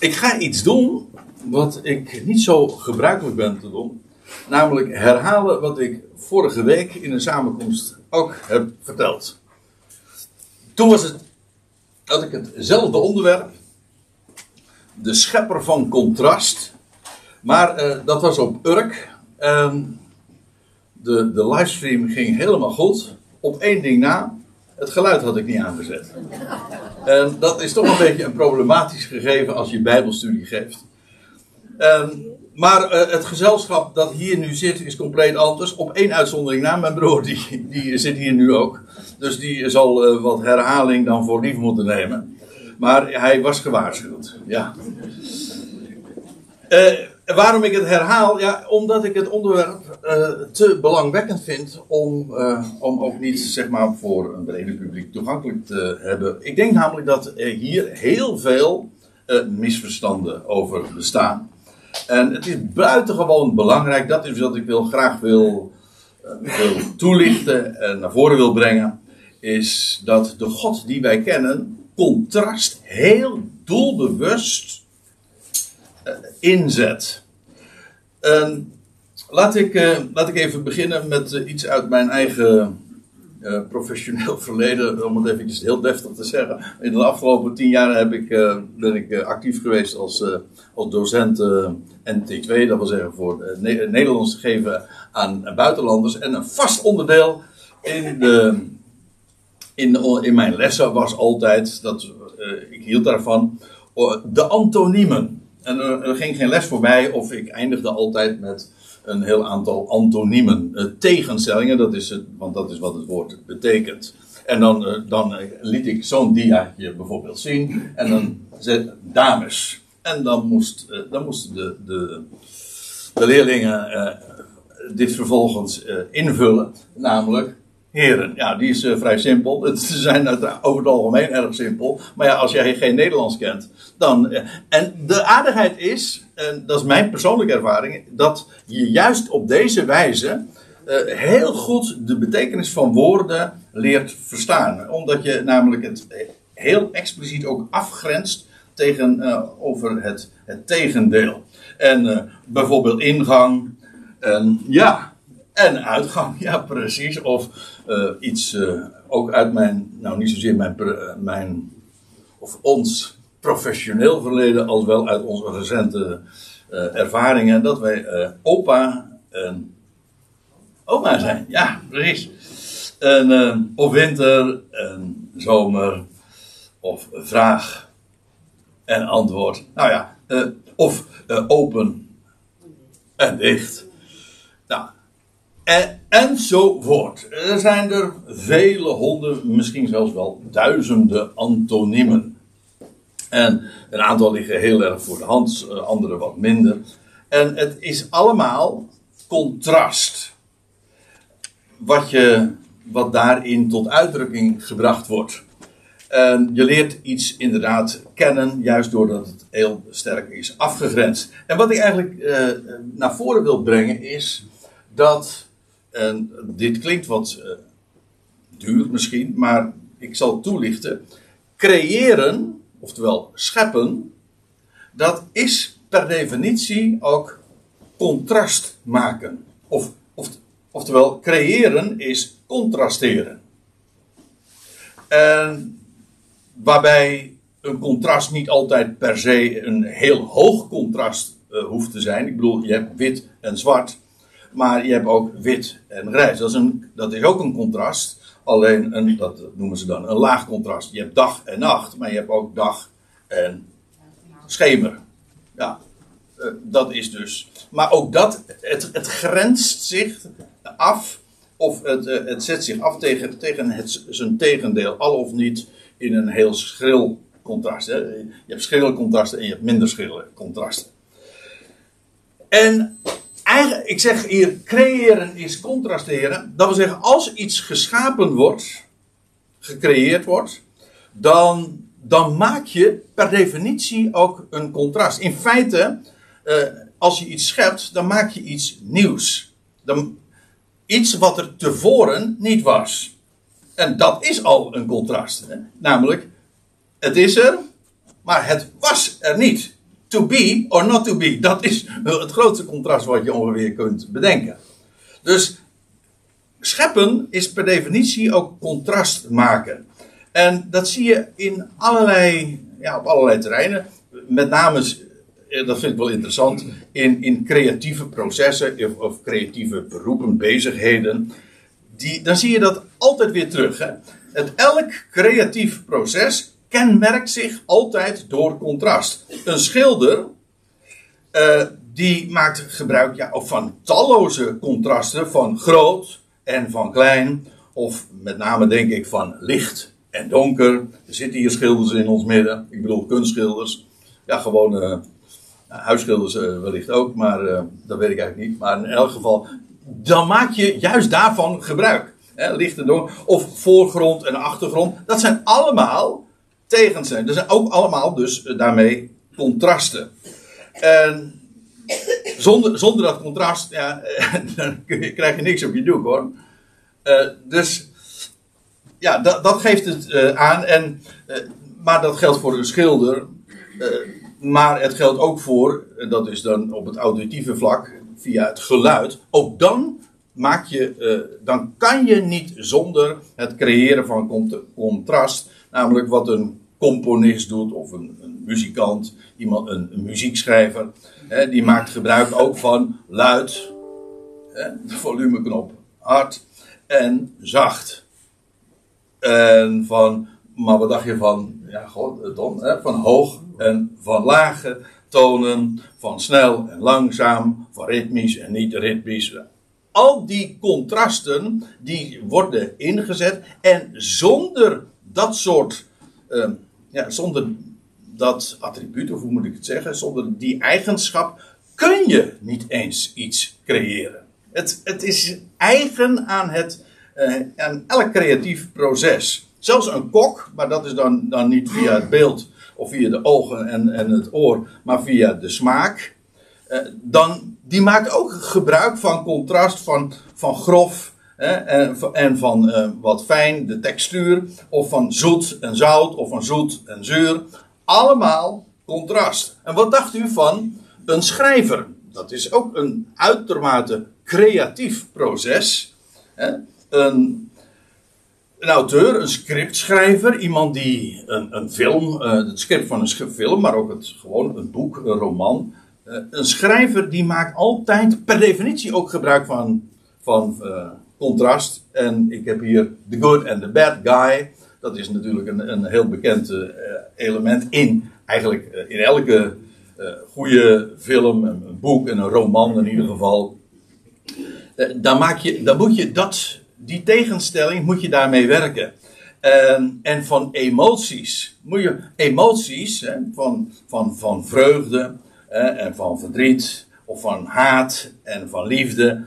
Ik ga iets doen wat ik niet zo gebruikelijk ben te doen. Namelijk herhalen wat ik vorige week in een samenkomst ook heb verteld. Toen was het, had ik hetzelfde onderwerp. De schepper van contrast. Maar eh, dat was op Urk. De, de livestream ging helemaal goed. Op één ding na. Het geluid had ik niet aangezet. Dat is toch een beetje een problematisch gegeven als je Bijbelstudie geeft. Ehm, maar uh, het gezelschap dat hier nu zit is compleet anders. Op één uitzondering na, mijn broer die, die zit hier nu ook. Dus die zal uh, wat herhaling dan voor lief moeten nemen. Maar hij was gewaarschuwd, ja. Uh, waarom ik het herhaal? Ja, omdat ik het onderwerp uh, te belangwekkend vind om, uh, om ook niet zeg maar, voor een brede publiek toegankelijk te hebben. Ik denk namelijk dat er hier heel veel uh, misverstanden over bestaan. En het is buitengewoon belangrijk, dat is wat ik wil, graag wil, wil toelichten en naar voren wil brengen, is dat de God die wij kennen contrast heel doelbewust inzet. Uh, laat, ik, uh, laat ik even beginnen met uh, iets uit mijn eigen eh, professioneel verleden, om het even heel deftig te zeggen. In de afgelopen tien jaar heb ik, ben ik actief geweest als, als docent NT2, dat wil zeggen voor ne Nederlands te geven aan buitenlanders. En een vast onderdeel in, de, in, in mijn lessen was altijd, dat, ik hield daarvan, de antoniemen. En er, ging geen les voorbij of ik eindigde altijd met een heel aantal antoniemen. Uh, tegenstellingen, dat is het, want dat is wat het woord betekent. En dan, uh, dan uh, liet ik zo'n diaatje bijvoorbeeld zien. En dan zei dames. En dan, moest, dan moesten de, de, de leerlingen dit vervolgens invullen. Namelijk heren. Ja, die is uh, vrij simpel. Het zijn over het algemeen erg simpel. Maar ja, als jij geen Nederlands kent, dan. Uh, en de aardigheid is, en dat is mijn persoonlijke ervaring, dat je juist op deze wijze uh, heel goed de betekenis van woorden leert verstaan. Omdat je namelijk het heel expliciet ook afgrenst tegenover het, het tegendeel. En bijvoorbeeld ingang. En ja, en uitgang, ja precies. Of uh, iets uh, ook uit mijn, nou niet zozeer mijn, uh, mijn, of ons professioneel verleden, als wel uit onze recente ervaringen, dat wij opa en oma zijn. Ja, precies. En, of winter en zomer, of vraag en antwoord. Nou ja, of open en dicht. Nou, en, enzovoort. Er zijn er vele honderden, misschien zelfs wel duizenden antoniemen. En een aantal liggen heel erg voor de hand, eh, andere wat minder. En het is allemaal contrast. Wat, je, wat daarin tot uitdrukking gebracht wordt. En je leert iets inderdaad kennen, juist doordat het heel sterk is afgegrensd. En wat ik eigenlijk eh, naar voren wil brengen is dat en dit klinkt wat uh, duur misschien, maar ik zal toelichten. Creëren, oftewel scheppen, dat is per definitie ook contrast maken. Of, of, oftewel, creëren is contrasteren. En waarbij een contrast niet altijd per se een heel hoog contrast uh, hoeft te zijn. Ik bedoel, je hebt wit en zwart. Maar je hebt ook wit en grijs. Dat is, een, dat is ook een contrast. Alleen, een, dat noemen ze dan een laag contrast. Je hebt dag en nacht, maar je hebt ook dag en schemer. Ja, eh, dat is dus. Maar ook dat, het, het grenst zich af, of het, eh, het zet zich af tegen, tegen het, zijn tegendeel, al of niet in een heel schril contrast. Hè. Je hebt schrille contrasten en je hebt minder schrille contrasten. En ik zeg hier, creëren is contrasteren. Dat wil zeggen, als iets geschapen wordt, gecreëerd wordt, dan, dan maak je per definitie ook een contrast. In feite, uh, als je iets schept, dan maak je iets nieuws. Dan, iets wat er tevoren niet was. En dat is al een contrast. Hè? Namelijk, het is er, maar het was er niet. To be or not to be. Dat is het grootste contrast wat je ongeveer kunt bedenken. Dus scheppen is per definitie ook contrast maken. En dat zie je in allerlei, ja, op allerlei terreinen. Met name, eh, dat vind ik wel interessant, in, in creatieve processen of, of creatieve beroepen, bezigheden. Die, dan zie je dat altijd weer terug. Hè? Het, elk creatief proces kenmerkt zich altijd door contrast. Een schilder, uh, die maakt gebruik ja, van talloze contrasten, van groot en van klein, of met name denk ik van licht en donker. Er zitten hier schilders in ons midden, ik bedoel kunstschilders. Ja, gewoon uh, huisschilders uh, wellicht ook, maar dat weet ik eigenlijk niet. Maar in elk geval, dan maak je juist daarvan gebruik. Hè, licht en donker, of voorgrond en achtergrond. Dat zijn allemaal tegens zijn. Dat zijn ook allemaal dus daarmee contrasten. En zonder, zonder dat contrast, ja, dan krijg je niks op je doek hoor. Uh, dus ja, dat, dat geeft het uh, aan. En, maar dat geldt voor een schilder. maar het geldt ook voor, dat is dan op het auditieve vlak, via het geluid. Ook dan maak je, dan kan je niet zonder het creëren van contrast Namelijk wat een componist doet, of een, een muzikant, iemand, een, muziekschrijver. Hè, die maakt gebruik ook van luid, hè, volumeknop hard en zacht. En van, maar wat dacht je van, ja, god, Don, hè, van hoog en van lage tonen, van snel en langzaam, van ritmisch en niet ritmisch. Al die contrasten die worden ingezet en zonder dat soort, uh, ja, zonder dat attribuut, of hoe moet ik het zeggen, zonder die eigenschap kun je niet eens iets creëren. Het, het is eigen aan, het, uh, aan elk creatief proces. Zelfs een kok, maar dat is dan, dan niet via het beeld of via de ogen en, en het oor, maar via de smaak. Uh, dan, die maakt ook gebruik van contrast, van, van grof en, en van uh, wat fijn, de textuur, of van zoet en zout, of van zoet en zuur. Allemaal contrast. En wat dacht u van een schrijver? Dat is ook een uitermate creatief proces. Hè? Een, een auteur, een scriptschrijver, iemand die een, een film, uh, het script van een film, maar ook het, gewoon een boek, een roman. Uh, een schrijver die maakt altijd per definitie ook gebruik van, van contrast. En ik heb hier The Good and the Bad Guy. Dat is natuurlijk een, een heel bekend uh, element in eigenlijk uh, in elke uh, goede film, een, boek en een roman in ieder geval. dan, maak je, dan moet je dat, die tegenstelling moet je daarmee werken. en van emoties. Moet je emoties hè, van, van, van vreugde en van verdriet of van haat en van liefde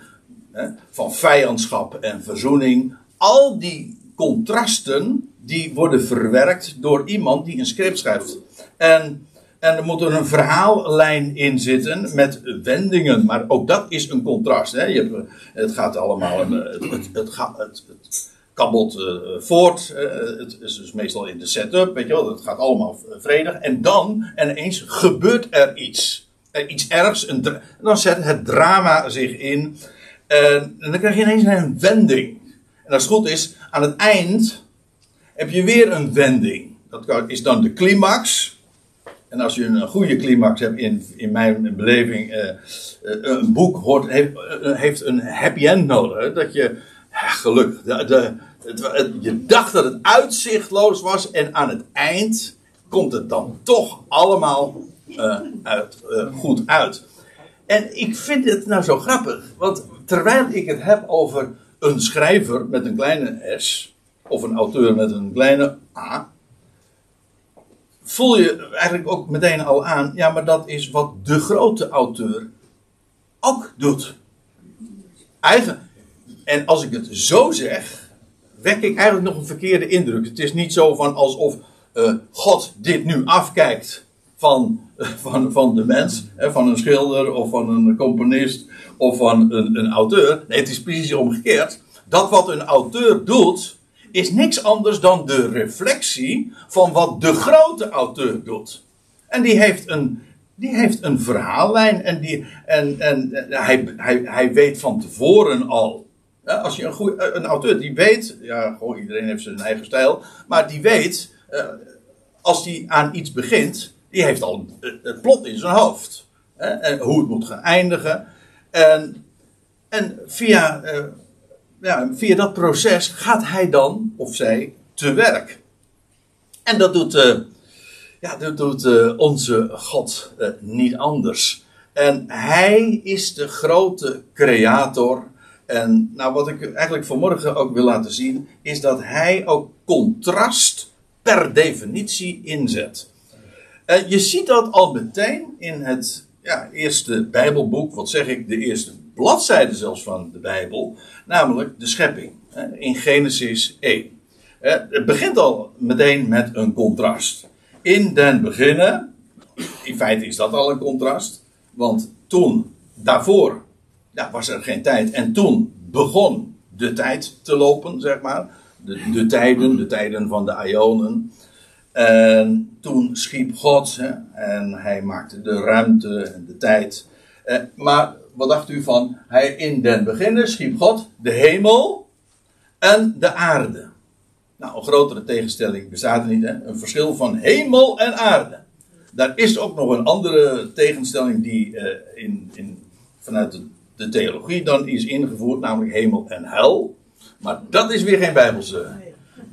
van vijandschap en verzoening. Al die contrasten die worden verwerkt door iemand die een script schrijft. En, en er moet er een verhaallijn in zitten met wendingen, maar ook dat is een contrast. Hè? Je hebt, het gaat allemaal, het, het, het, het, het kabbelt uh, voort. Het is dus meestal in de setup, weet je wel, het gaat allemaal vredig. En dan, en ineens gebeurt er iets. Iets ergs, dan zet het drama zich in. En, dan krijg je ineens een wending. En als het goed is, aan het eind heb je weer een wending. Dat is dan de climax. En als je een goede climax hebt, in, in mijn beleving, uh, een boek hoort, heeft, heeft, een happy end nodig. Dat je, gelukkig, de, het, je dacht dat het uitzichtloos was en aan het eind komt het dan toch allemaal uit, goed uit. En ik vind het nou zo grappig, want terwijl ik het heb over een schrijver met een kleine s, of een auteur met een kleine a, voel je eigenlijk ook meteen al aan, ja, maar dat is wat de grote auteur ook doet. Eigen, en als ik het zo zeg, wek ik eigenlijk nog een verkeerde indruk. Het is niet zo van alsof uh, God dit nu afkijkt van, van, van de mens, hè, van een schilder of van een componist of van een, een auteur. Nee, het is precies omgekeerd. Dat wat een auteur doet, is niks anders dan de reflectie van wat de grote auteur doet. En die heeft een, die heeft een verhaallijn en, die, en, en hij, hij, hij weet van tevoren al. Als je een, goeie, een auteur die weet, ja, gewoon iedereen heeft zijn eigen stijl, maar die weet, als die aan iets begint, die heeft al het plot in zijn hoofd. En hoe het moet gaan eindigen. En, en via, ja, via dat proces gaat hij dan, of zij, te werk. En dat doet, uh, ja, dat doet uh, onze God niet anders. En hij is de grote creator. En nou, wat ik eigenlijk vanmorgen ook wil laten zien, is dat hij ook contrast per definitie inzet. En je ziet dat al meteen in het ja, eerste Bijbelboek, wat zeg ik, de eerste bladzijde zelfs van de Bijbel, namelijk de schepping. In Genesis 1. Het begint al meteen met een contrast. In den beginnen, in feite is dat al een contrast, want toen, daarvoor, ja, was er geen tijd. En toen begon de tijd te lopen, zeg maar. De, de tijden, de tijden van de Ionen. En toen schiep God hè, en hij maakte de ruimte en de tijd. Eh, maar wat dacht u van? Hij in den beginnen schiep God de hemel en de aarde. Nou, een grotere tegenstelling bestaat er niet. Een verschil van hemel en aarde. Daar is ook nog een andere tegenstelling die uh, in, in, vanuit de, de, theologie dan is ingevoerd, namelijk hemel en hel. Maar dat is weer geen Bijbelse.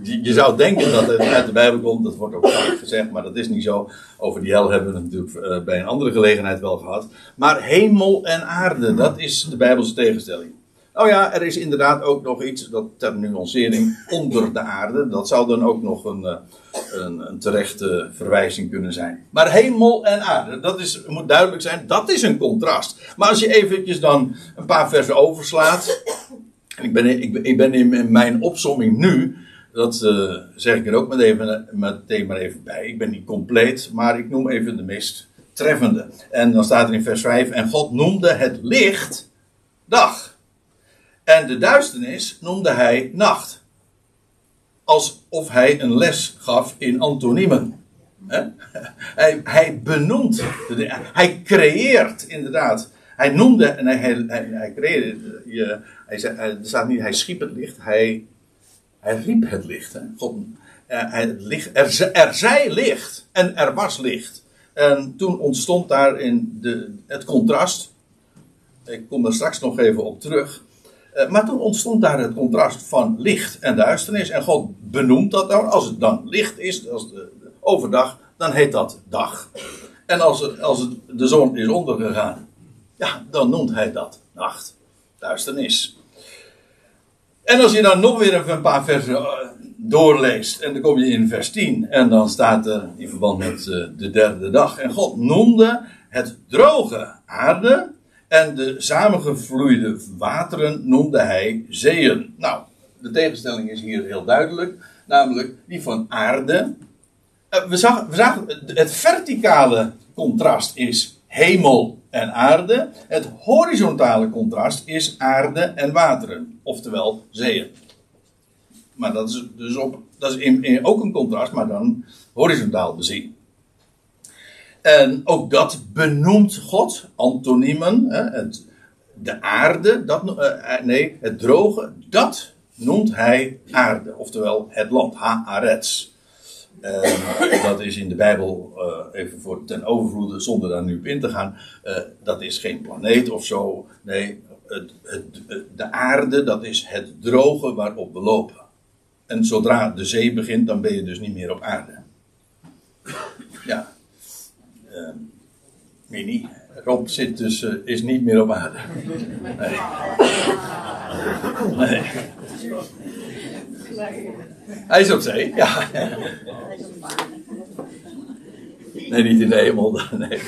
Je, zou denken dat het uit de Bijbel komt, dat wordt ook vaak gezegd, maar dat is niet zo. Over die hel hebben we het natuurlijk uh, bij een andere gelegenheid wel gehad. Maar hemel en aarde, dat is de Bijbelse tegenstelling. Oh ja, er is inderdaad ook nog iets, dat ter nuancering, onder de aarde. Dat zou dan ook nog een, eh, een, een terechte verwijzing kunnen zijn. Maar hemel en aarde, dat is, moet duidelijk zijn, dat is een contrast. Maar als je eventjes dan een paar versen overslaat. Ik ben, ik ik ben in mijn opsomming nu, dat uh, zeg ik er ook meteen maar even bij. Ik ben niet compleet, maar ik noem even de meest treffende. En dan staat er in vers 5, en God noemde het licht dag. En de duisternis noemde hij nacht. Alsof hij een les gaf in antoniemen. Hij, hij benoemt, hij creëert inderdaad. Hij noemde en hij, hij, creëerde. Je, hij zei, er staat niet, hij schiep het licht, hij, hij riep het licht. God, het licht er, er licht en er was licht. En toen ontstond daar in de, het contrast. Ik kom er straks nog even op terug. Eh, maar toen ontstond daar het contrast van licht en duisternis. En God benoemt dat dan. Als het dan licht is, als de, overdag, dan heet dat dag. En als, als de zon is ondergegaan, ja, dan noemt hij dat nacht. Duisternis. En als je dan nog weer een paar versen eh, doorleest, en dan kom je in vers 10, en dan staat er in verband met eh, de derde dag. En God noemde het droge aarde en de samengevloeide wateren noemde hij zeeën. Nou, de tegenstelling is hier heel duidelijk, namelijk die van aarde. Eh, we zagen, we zagen het verticale contrast is hemel en aarde. Het horizontale contrast is aarde en wateren, oftewel zeeën. Maar dat is dus op, dat is in, ook een contrast, maar dan horizontaal bezien. En ook dat benoemt God, antoniemen, het, de aarde, dat, uh, nee, het droge, dat noemt hij aarde, oftewel het land, Haaretz. Uh, dat is in de Bijbel, uh, even voor ten overvloede, zonder daar nu op in te gaan, dat is geen planeet of zo. Nee, het, het, de aarde, dat is het droge waarop we lopen. En zodra de zee begint, dan ben je dus niet meer op aarde. Ja, Mini. Rob zit dus, uh, is niet meer op aarde. Nee. nee. Hij is op zee, ja. Nee, niet in de hemel. Nee.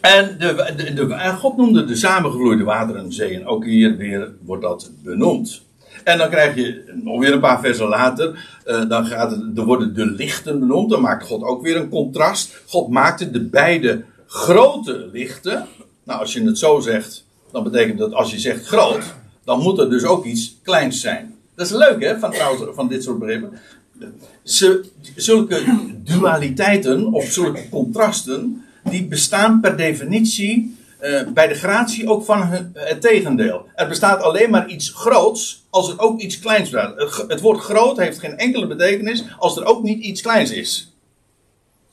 En de, de, God noemde de samengevloeide wateren zeeën. Ook hier weer wordt dat benoemd. En dan krijg je nog weer een paar versen later. Uh, dan gaat het, er worden de lichten benoemd. Dan maakt God ook weer een contrast. God maakte de beide grote lichten. Nou, als je het zo zegt, dan betekent dat als je zegt groot, dan moet er dus ook iets kleins zijn. Dat is leuk, hè, van, van dit soort begrippen. zulke dualiteiten of zulke contrasten, die bestaan per definitie uh, bij de gratie ook van het tegendeel. Er bestaat alleen maar iets groots als er ook iets kleins bestaat. Het woord groot heeft geen enkele betekenis als er ook niet iets kleins is.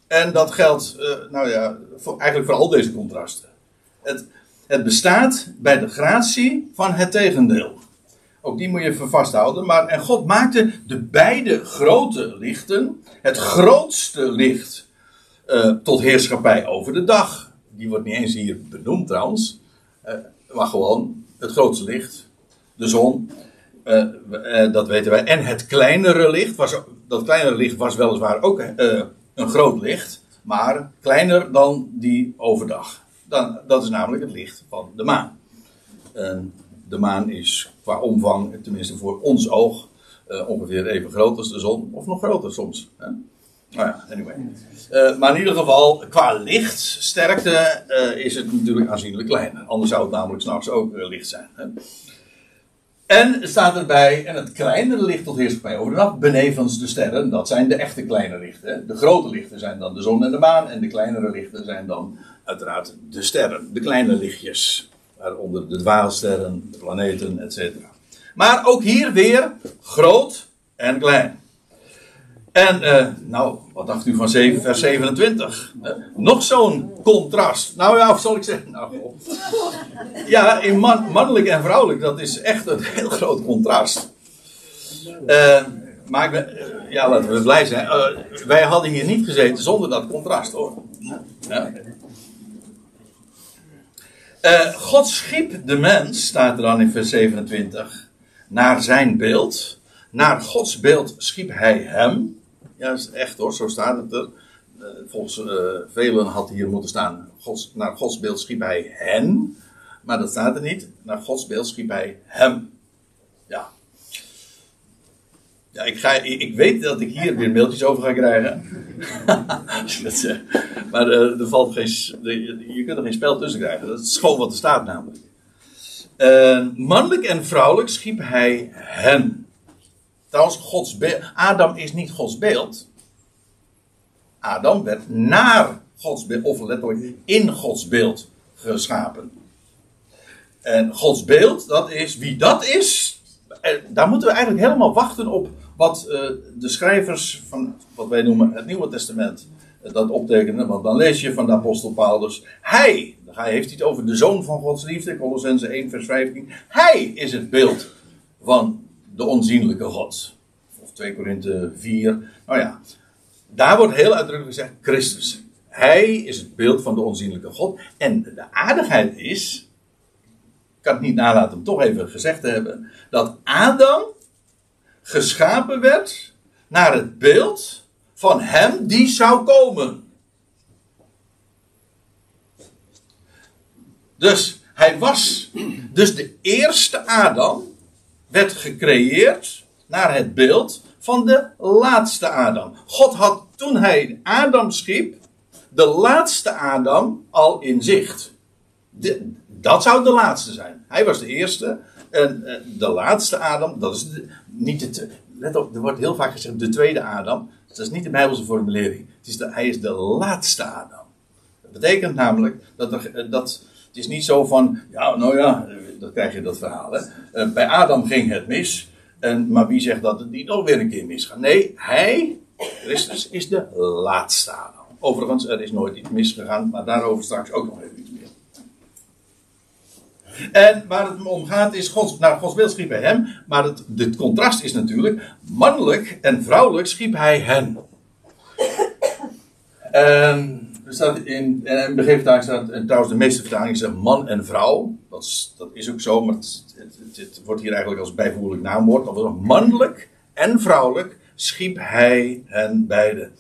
En dat geldt, uh, nou ja, eigenlijk voor al deze contrasten. Het, het bestaat bij de gratie van het tegendeel. Ook die moet je even vasthouden. Maar, en God maakte de beide grote lichten, het grootste licht, uh, tot heerschappij over de dag. Die wordt niet eens hier benoemd trouwens. Uh, maar gewoon het grootste licht, de zon. Uh, dat weten wij. En het kleinere licht, was, dat kleinere licht was weliswaar ook een groot licht, maar kleiner dan die overdag. Dan, dat is namelijk het licht van de maan. De maan is qua omvang, tenminste voor ons oog, uh, ongeveer even groot als de zon, of nog groter soms. Hè? Nou ja, anyway. Uh, maar in ieder geval, qua lichtsterkte uh, is het natuurlijk aanzienlijk kleiner. Anders zou het namelijk s'nachts ook licht zijn. Hè? En staat erbij, en het kleinere licht tot heerschappij over de nacht, benevens de sterren, dat zijn de echte kleine lichten. De grote lichten zijn dan de zon en de maan, en de kleinere lichten zijn dan uiteraard de sterren, de kleine lichtjes. Waaronder de dwaalsterren, de planeten, etc. Maar ook hier weer groot en klein. En, uh, nou, wat dacht u van 7, vers 27? Uh, nog zo'n contrast. Nou ja, of zal ik zeggen? Nou, ja, in man, mannelijk en vrouwelijk, dat is echt een heel groot contrast. Uh, maar ja, laten we blij zijn. wij hadden hier niet gezeten zonder dat contrast hoor. Ja. God schiep de mens, staat er dan in vers 27, naar zijn beeld. Naar Gods beeld schiep hij hem. Ja, is echt hoor, zo staat het er. Uh, volgens uh, velen had hier moeten staan: Gods, naar Gods beeld schiep hij hen. Maar dat staat er niet. Naar Gods beeld schiep hij hem. Ja. Ik, ga, ik weet dat ik hier weer mailtjes over ga krijgen. maar uh, er valt geen, je kunt er geen spel tussen krijgen. Dat is gewoon wat er staat namelijk. mannelijk en vrouwelijk schiep hij hen. Trouwens, Gods. Adam is niet Gods beeld. Adam werd naar Gods beeld, of letterlijk in Gods beeld geschapen. En Gods beeld, dat is wie dat is. Daar moeten we eigenlijk helemaal wachten op wat uh, de schrijvers van wat wij noemen het Nieuwe Testament uh, dat optekenen. Want dan lees je van de apostel Paulus. Hij, hij heeft het over de zoon van Gods liefde, Colossense 1 vers 15. Hij is het beeld van de onzienlijke God. Of 2 Korinthe 4. Nou ja, daar wordt heel uitdrukkelijk gezegd Christus. Hij is het beeld van de onzienlijke God. En de aardigheid is, ik kan het niet nalaten om toch even gezegd te hebben, dat Adam geschapen werd naar het beeld van hem die zou komen. Dus hij was, dus de eerste Adam werd gecreëerd naar het beeld van de laatste Adam. God had toen hij Adam schiep, de laatste Adam al in zicht. dat zou de laatste zijn. Hij was de eerste. En eh, de laatste Adam, dat is niet. Let op, er wordt heel vaak gezegd de tweede Adam. Dat is niet de Bijbelse formulering. Het is de, hij is de laatste Adam. Dat betekent namelijk dat, er, eh, dat het is niet zo van, ja, nou ja, dan krijg je dat verhaal. Hè. Uh, bij Adam ging het mis. En, maar wie zegt dat het niet nog weer een keer misgaat? Nee, hij, Christus, is de laatste Adam. Overigens, er is nooit iets misgegaan, maar daarover straks ook nog even iets. En waar het om gaat is, Gods, nou, Gods beeld schiep hij hem, maar het, contrast is natuurlijk, mannelijk en vrouwelijk schiep hij hen. En er staat in, en vertaling staat, en trouwens de meeste vertalingen zeggen man en vrouw. Dat is, dat is ook zo, maar het, het, wordt hier eigenlijk als bijvoeglijk naamwoord. Mannelijk en vrouwelijk schiep hij hen beiden.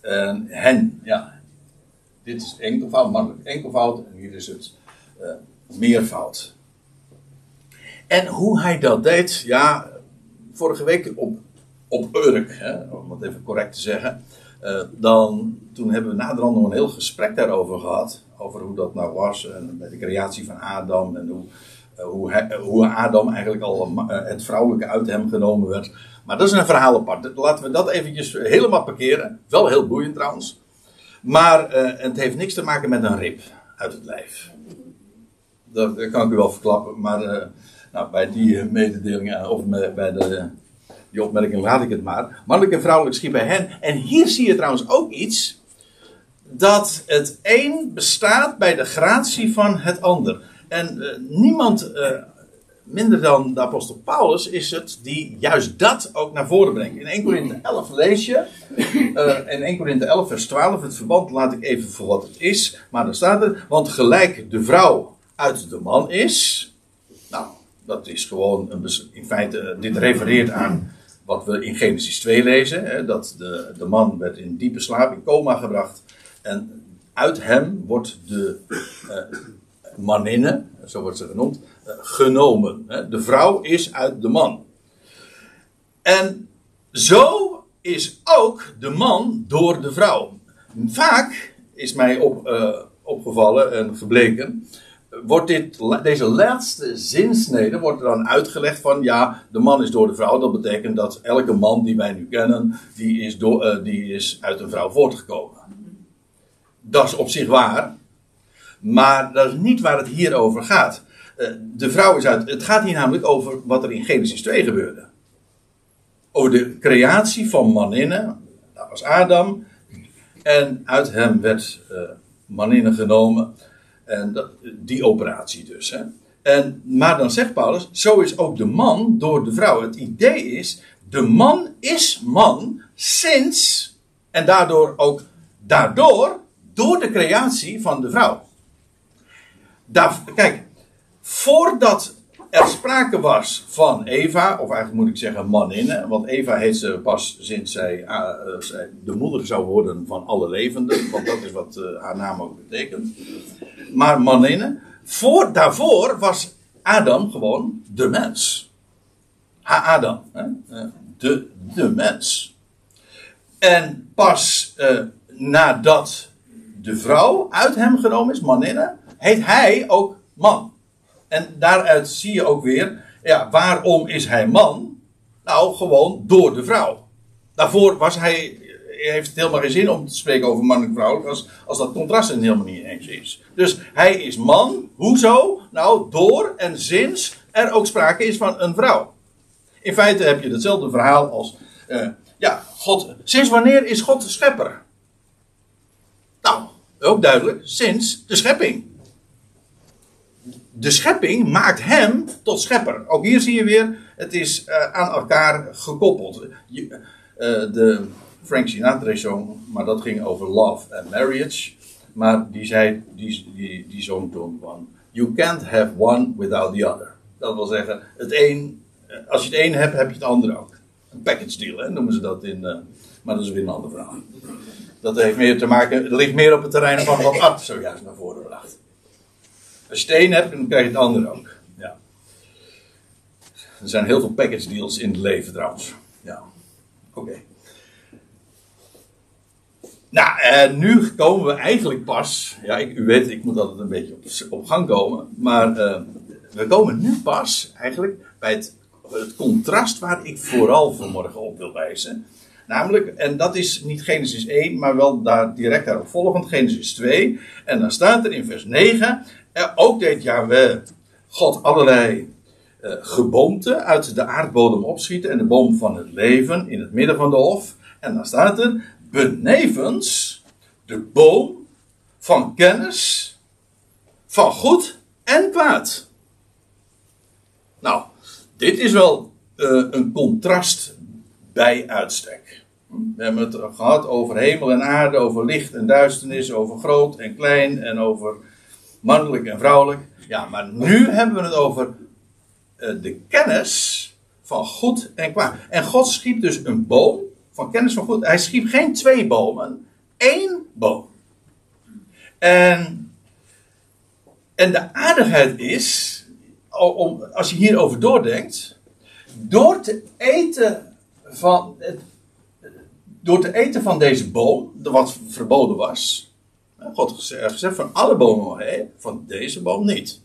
En hen, ja. Dit is enkelvoud, mannelijk enkelvoud. En hier is het uh, meervoud. En hoe hij dat deed, ja, vorige week op, op Urk, hè, om het even correct te zeggen. Uh, dan, toen hebben we naderhand nog een heel gesprek daarover gehad. Over hoe dat nou was. En bij de creatie van Adam. En hoe, hoe, hij, hoe Adam eigenlijk al het vrouwelijke uit hem genomen werd. Maar dat is een verhaal apart. Laten we dat eventjes helemaal parkeren. Wel heel boeiend trouwens. Maar het heeft niks te maken met een rib uit het lijf. Dat, kan ik u wel verklappen. Maar nou, bij die mededelingen, of bij de, die opmerking laat ik het maar. Mannelijk en vrouwelijk schiep bij hen. En hier zie je trouwens ook iets. Dat het een bestaat bij de gratie van het ander. En niemand minder dan de apostel Paulus is het die juist dat ook naar voren brengt. In 1 Corinthe 11 lees je, uh, in 1 Corinthe 11 vers 12, het verband laat ik even voor wat het is. Maar dan staat er, want gelijk de vrouw uit de man is. Nou, dat is gewoon, een, in feite, dit refereert aan wat we in Genesis 2 lezen. Hè, dat de, de man werd in diepe slaap, in coma gebracht. En uit hem wordt de uh, maninne, zo wordt ze genoemd, uh, genomen. Hè. De vrouw is uit de man. En zo is ook de man door de vrouw. Vaak is mij op, opgevallen en gebleken wordt dit, deze laatste zinsnede wordt er dan uitgelegd van ja, de man is door de vrouw. Dat betekent dat elke man die wij nu kennen, die is, door, uh, die is uit een vrouw voortgekomen. Dat is op zich waar. Maar dat is niet waar het hier over gaat. Uh, de vrouw is uit. Het gaat hier namelijk over wat er in Genesis 2 gebeurde. Over de creatie van maninnen. Dat was Adam. En uit hem werd uh, maninnen genomen. En die operatie dus. Hè. En, maar dan zegt Paulus, zo is ook de man door de vrouw. Het idee is, de man is man sinds, en daardoor ook daardoor, door de creatie van de vrouw. Daar, kijk, voordat er sprake was van Eva, of eigenlijk moet ik zeggen maninne, want Eva heet ze pas sinds zij, uh, zij, de moeder zou worden van alle levenden, want dat is wat uh, haar naam ook betekent. Maar maninne, voor, daarvoor was Adam gewoon de mens. Ha Adam? De, de mens. En pas nadat de vrouw uit hem genomen is, maninne, heet hij ook man. En daaruit zie je ook weer, ja, waarom is hij man? Nou, gewoon door de vrouw. Daarvoor was hij, heeft het helemaal geen zin om te spreken over man en vrouw, als, als dat contrast er helemaal niet eens is. Dus hij is man, hoezo? Nou, door en sinds er ook sprake is van een vrouw. In feite heb je hetzelfde verhaal als, uh, ja, God, sinds wanneer is God schepper? Nou, ook duidelijk, sinds de schepping de schepping maakt hem tot schepper. Ook hier zie je weer, het is uh, aan elkaar gekoppeld. Je, uh, de Frank Sinatra song, maar dat ging over love and marriage. Maar die zei, die, die, die zong toen van, you can't have one without the other. Dat wil zeggen, het een, eh, als je het een hebt, heb je het ander ook. Een package deal, hè, noemen ze dat in, uh, maar dat is weer een ander verhaal. Dat heeft meer te maken, het ligt meer op het terrein van wat Art zojuist naar voren bracht. Als je het een hebt, dan krijg je het ander ook. Ja. Er zijn heel veel package deals in het leven trouwens. Ja. Oké. Nou, en nu komen we eigenlijk pas. Ja, ik, u weet, ik moet altijd een beetje op, op gang komen. Maar uh, we komen nu pas eigenlijk bij het, het contrast waar ik vooral vanmorgen op wil wijzen. Namelijk, en dat is niet Genesis 1, maar wel daar direct daarop volgend, Genesis 2. En dan staat er in vers 9: ook deed Yahweh God allerlei uh, uit de aardbodem opschieten en de boom van het leven in het midden van de hof. En dan staat er, benevens de boom van kennis van goed en kwaad. Nou, dit is wel uh, een contrast bij uitstek. We hebben het gehad over hemel en aarde, over licht en duisternis, over groot en klein en over mannelijk en vrouwelijk. Ja, maar nu hebben we het over uh, de kennis van goed en kwaad. En God schiep dus een boom van kennis van goed. Hij schiep geen twee bomen, één boom. En, en de aardigheid is, om, als je hierover doordenkt, door te eten van, door te eten van deze boom, wat verboden was, God gezegd van alle bomen, van deze boom niet.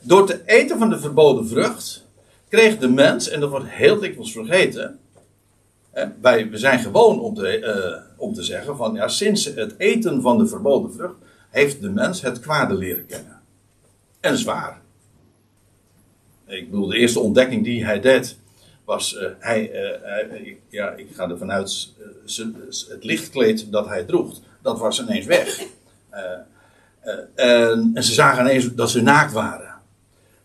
Door te eten van de verboden vrucht kreeg de mens, en dat wordt heel dikwijls vergeten. Hè, wij, we zijn gewoon om te, eh, om te zeggen van ja, sinds het eten van de verboden vrucht heeft de mens het kwade leren kennen. En zwaar. Ik bedoel, de eerste ontdekking die hij deed was, hij, uh, hij, ja, ik ga ervan uit, het lichtkleed dat hij droeg, dat was ineens weg. En, en, ze zagen ineens dat ze naakt waren.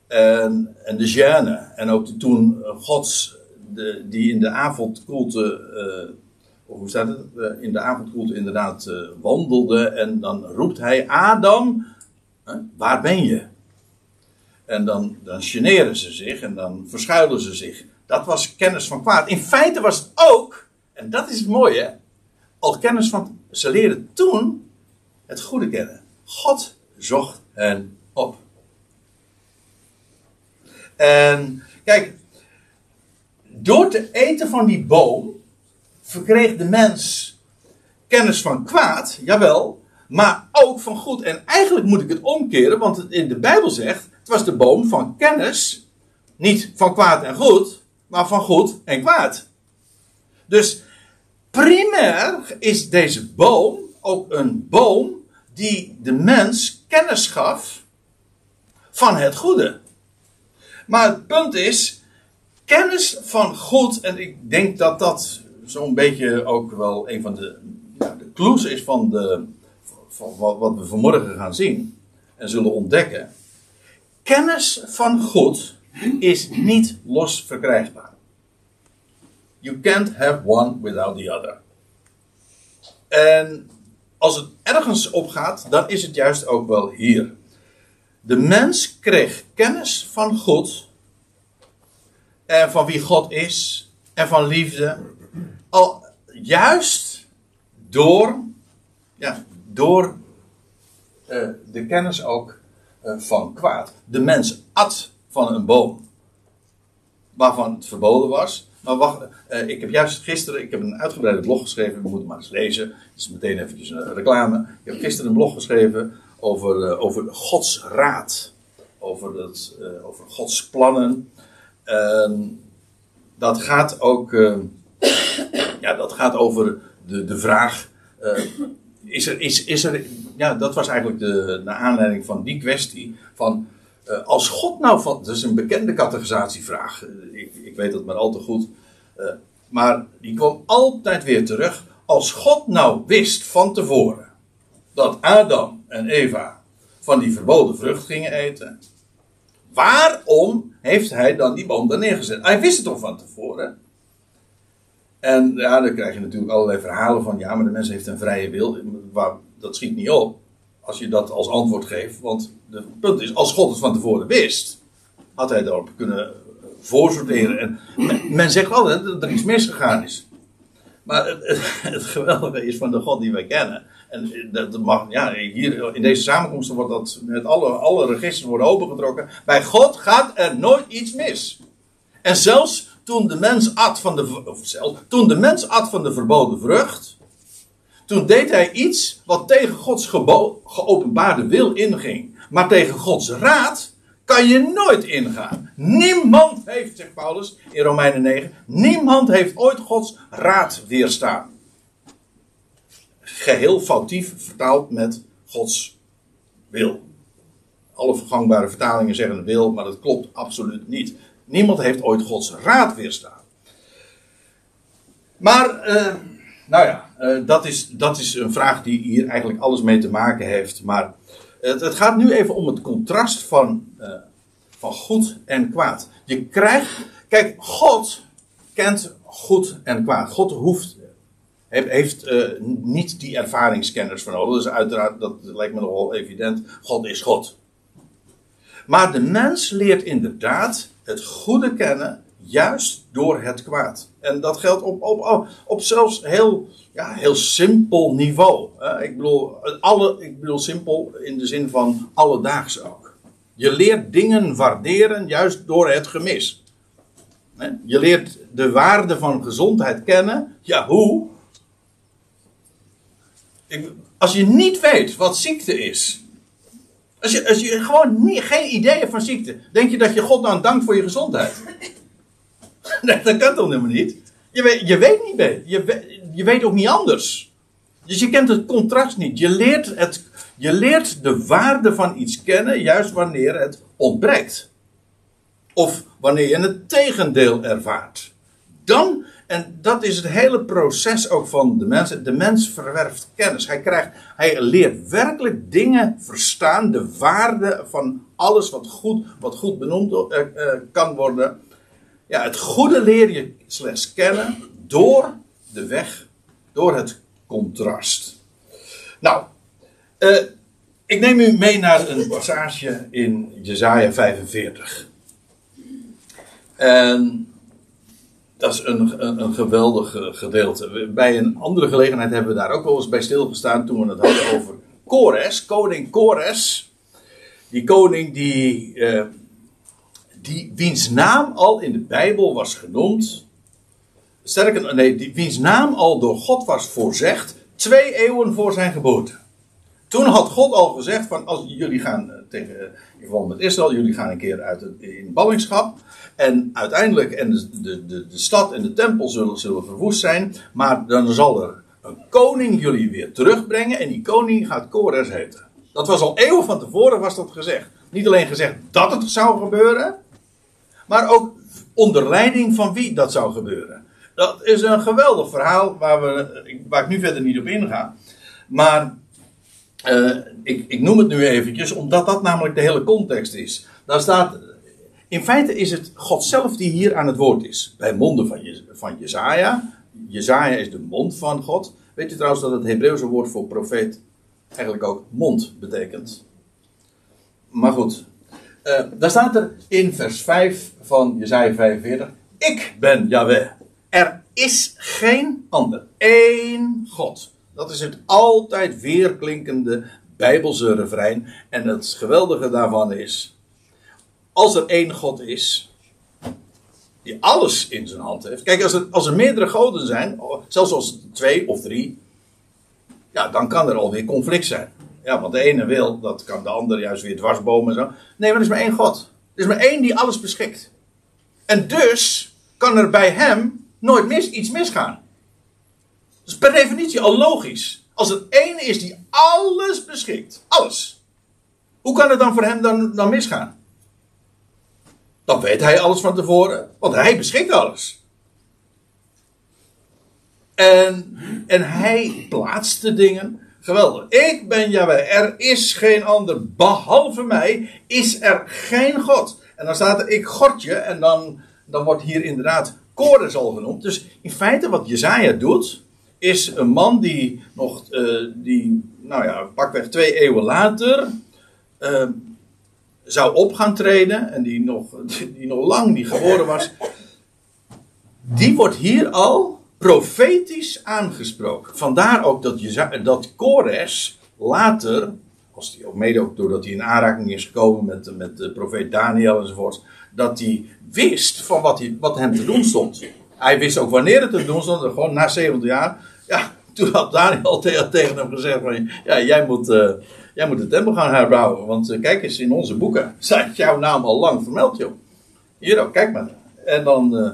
En, en de gêne, en ook de, toen Gods, de, die in de avondkoelte, hoe staat het, in de avondkoelte inderdaad wandelde, en dan roept hij, Adam, waar ben je? En dan, dan generen ze zich en dan verschuilen ze zich. Dat was kennis van kwaad. In feite was het ook, en dat is het mooie, al kennis van. Ze leerden toen het goede kennen. God zocht hen op. En kijk, door te eten van die boom verkreeg de mens kennis van kwaad, jawel, maar ook van goed. En eigenlijk moet ik het omkeren, want in de Bijbel zegt het was de boom van kennis. Niet van kwaad en goed, maar van goed en kwaad. Dus primair is deze boom ook een boom die de mens kennis gaf van het goede. Maar het punt is, kennis van goed, en ik denk dat dat zo'n beetje ook wel een van de, ja, de clues is van, de, van wat we vanmorgen gaan zien en zullen ontdekken kennis van God is niet los verkrijgbaar. You can't have one without the other. En als het ergens op gaat, dan is het juist ook wel hier. De mens kreeg kennis van God en van wie God is en van liefde. Al juist door, ja, door uh, de kennis ook eh, van kwaad. De mens at van een boom waarvan het verboden was. Maar wacht, uh, ik heb juist gisteren, ik heb een uitgebreide blog geschreven, we moeten maar eens lezen. Het is meteen eventjes een reclame. Ik heb gisteren een blog geschreven over, uh, over Gods raad. Over, het, uh, over Gods plannen. dat gaat ook, ja, dat gaat over de, de vraag, is er, is, is er, ja, dat was eigenlijk de, de aanleiding van die kwestie. Van, uh, als God nou van, dat is een bekende categorisatievraag, uh, ik, ik, weet dat maar al te goed. Uh, maar die kwam altijd weer terug. Als God nou wist van tevoren dat Adam en Eva van die verboden vrucht gingen eten, waarom heeft hij dan die boom daar neergezet? Hij wist het toch van tevoren? En ja, dan krijg je natuurlijk allerlei verhalen van, ja, maar de mens heeft een vrije wil. Dat schiet niet op als je dat als antwoord geeft. Want het punt is, als God het van tevoren wist, had hij daarop kunnen voorsorteren. En men, zegt altijd dat er iets misgegaan is. Maar het, geweldige is van de God die wij kennen. En dat mag, ja, hier in deze samenkomsten wordt dat met alle, alle registers worden opengetrokken. Bij God gaat er nooit iets mis. En zelfs toen de mens at van de, of zelf, toen de mens at van de verboden vrucht, toen deed hij iets wat tegen Gods geopenbaarde wil inging. Maar tegen Gods raad kan je nooit ingaan. Niemand heeft, zegt Paulus in Romeinen 9, niemand heeft ooit Gods raad weerstaan. Geheel foutief vertaald met Gods wil. Alle vergangbare vertalingen zeggen wil, maar dat klopt absoluut niet. Niemand heeft ooit Gods raad weerstaan. Maar, uh, nou ja, uh, dat, is, dat is een vraag die hier eigenlijk alles mee te maken heeft. Maar het, het gaat nu even om het contrast van, uh, van goed en kwaad. Je krijgt, kijk, God kent goed en kwaad. God hoeft, heeft, heeft niet die ervaringskennis van nodig. Dus uiteraard, dat lijkt me nogal evident, God is God. Maar de mens leert inderdaad het goede kennen juist door het kwaad. En dat geldt op, op, op zelfs heel, ja, heel simpel niveau. ik, bedoel, alle, ik bedoel simpel in de zin van alledaags ook. Je leert dingen waarderen juist door het gemis. Je leert de waarde van gezondheid kennen. Ja, hoe? als je niet weet wat ziekte is, Als je, als je gewoon geen idee hebt van ziekte, denk je dat je God nou dankt voor je gezondheid? Dat kan toch helemaal niet? Je weet, je weet niet beter. Je, weet- je weet ook niet anders. Dus je kent het contrast niet. Je leert, het, je leert de waarde van iets kennen juist wanneer het ontbreekt. Of wanneer je het tegendeel ervaart. Dan, en dat is het hele proces ook van de mens. De mens verwerft kennis. Hij, krijgt, hij leert werkelijk dingen verstaan. De waarde van alles wat goed, wat goed benoemd eh, eh, kan worden. Ja, het goede leer je slechts kennen door de weg, door het contrast. Nou, eh, ik neem u mee naar een passage in Jesaja 45. En dat is een, een, een geweldig gedeelte. Bij een andere gelegenheid hebben we daar ook wel eens bij stilgestaan toen we het hadden over Kores, koning Kores. Die koning die, eh, die wiens naam al in de Bijbel was genoemd. Sterker, nee, die, wiens naam al door God was voorzegd, twee eeuwen voor zijn geboorte. Toen had God al gezegd van als jullie gaan eh, tegen, in verband met Israël, jullie gaan een keer uit in ballingschap. En uiteindelijk, en de, de, de, de stad en de tempel zullen, zullen verwoest zijn. Maar dan zal er een koning jullie weer terugbrengen. En die koning gaat Kores heten. Dat was al eeuwen van tevoren was dat gezegd. Niet alleen gezegd dat het zou gebeuren. Maar ook onder leiding van wie dat zou gebeuren. Dat is een geweldig verhaal waar, we, waar ik nu verder niet op inga. Maar eh, ik, ik noem het nu eventjes, omdat dat namelijk de hele context is. Daar staat, in feite is het God zelf die hier aan het woord is. Bij monden van, Je, van Jezaja. Jezaja is de mond van God. Weet je trouwens dat het Hebreeuwse woord voor profeet eigenlijk ook mond betekent? Maar goed. Eh, daar staat er in vers 5 van Jezaja 45. Ik ben Yahweh. Er is geen ander. Eén God. Dat is het altijd weerklinkende Bijbelse refrein. En het geweldige daarvan is. Als er één God is. Die alles in zijn hand heeft. Kijk, als er, als er meerdere goden zijn. Zelfs als twee of drie. Ja, dan kan er alweer conflict zijn. Ja, want de ene wil, dat kan de ander juist weer dwarsbomen en zo. Nee, maar er is maar één God. Er is maar één die alles beschikt. En dus kan er bij hem nooit mis, iets misgaan. Dat is per definitie al logisch. Als er één is die alles beschikt. Alles. Hoe kan het dan voor hem dan, dan misgaan? Dan weet hij alles van tevoren. Want hij beschikt alles. En, en hij plaatst de dingen. Geweldig. Ik ben Jahweh. Er is geen ander. Behalve mij is er geen God. En dan staat er ik God je. En dan, dan wordt hier inderdaad Kores al genoemd. Dus in feite wat Jezaja doet. Is een man die nog. eh, die, nou ja, pakweg twee eeuwen later. eh, zou op gaan treden. En die nog, die nog lang niet geboren was. Die wordt hier al profetisch aangesproken. Vandaar ook dat, je, dat Kores later, als die ook mede ook doordat hij in aanraking is gekomen met, met de profeet Daniel enzovoort, dat hij wist van wat, hij, wat hem te doen stond. Hij wist ook wanneer het te doen stond, gewoon na 70 jaar. Ja, toen had Daniel tegen, hem gezegd van, ja, jij moet, uh, jij moet de tempel gaan herbouwen, want uh, kijk eens, in onze boeken staat jouw naam al lang vermeld, joh. Hier ook, kijk maar. En dan... Uh,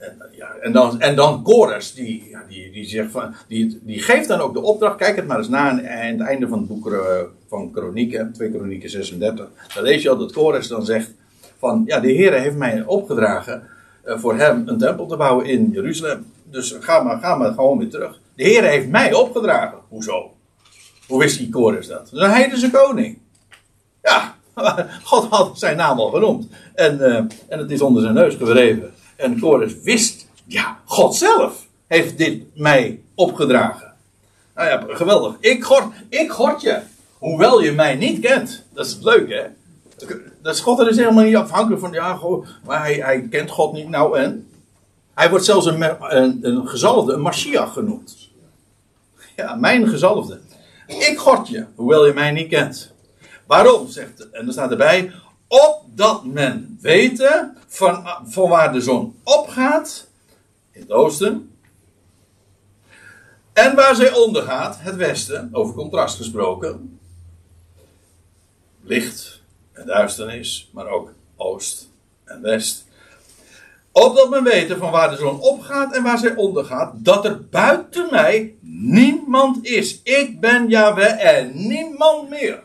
en, ja, en, dan, en dan Kores, die, die, die, zegt van, die, die geeft dan ook de opdracht. Kijk het maar eens na aan het einde van het boek uh, van Kronieken, 2 Kronieken 36. Dan lees je al dat Kores dan zegt: van ja, de Heer heeft mij opgedragen uh, voor hem een tempel te bouwen in Jeruzalem. Dus ga maar, ga maar gewoon weer terug. De Heer heeft mij opgedragen. Hoezo? Hoe wist die Kores dat? Dat is een koning. Ja, God had zijn naam al genoemd. En, uh, en het is onder zijn neus gewreven. En Kores wist, ja, God zelf heeft dit mij opgedragen. Nou ja, geweldig. Ik gort, ik je, hoewel je mij niet kent. Dat is het leuke, hè? Dat is God er is helemaal niet afhankelijk van, ja, goh, maar hij, hij kent God niet. Nou en? Hij wordt zelfs een, een, een een Mashiach genoemd. Ja, mijn gezalfde. Ik gort je, hoewel je mij niet kent. Waarom, zegt, en er staat erbij, opdat men weten van, van waar de zon opgaat, in het oosten, en waar zij ondergaat, het westen, over contrast gesproken. licht en duisternis, maar ook oost en west. Opdat men weten van waar de zon opgaat en waar zij ondergaat, dat er buiten mij niemand is. Ik ben Yahweh en niemand meer.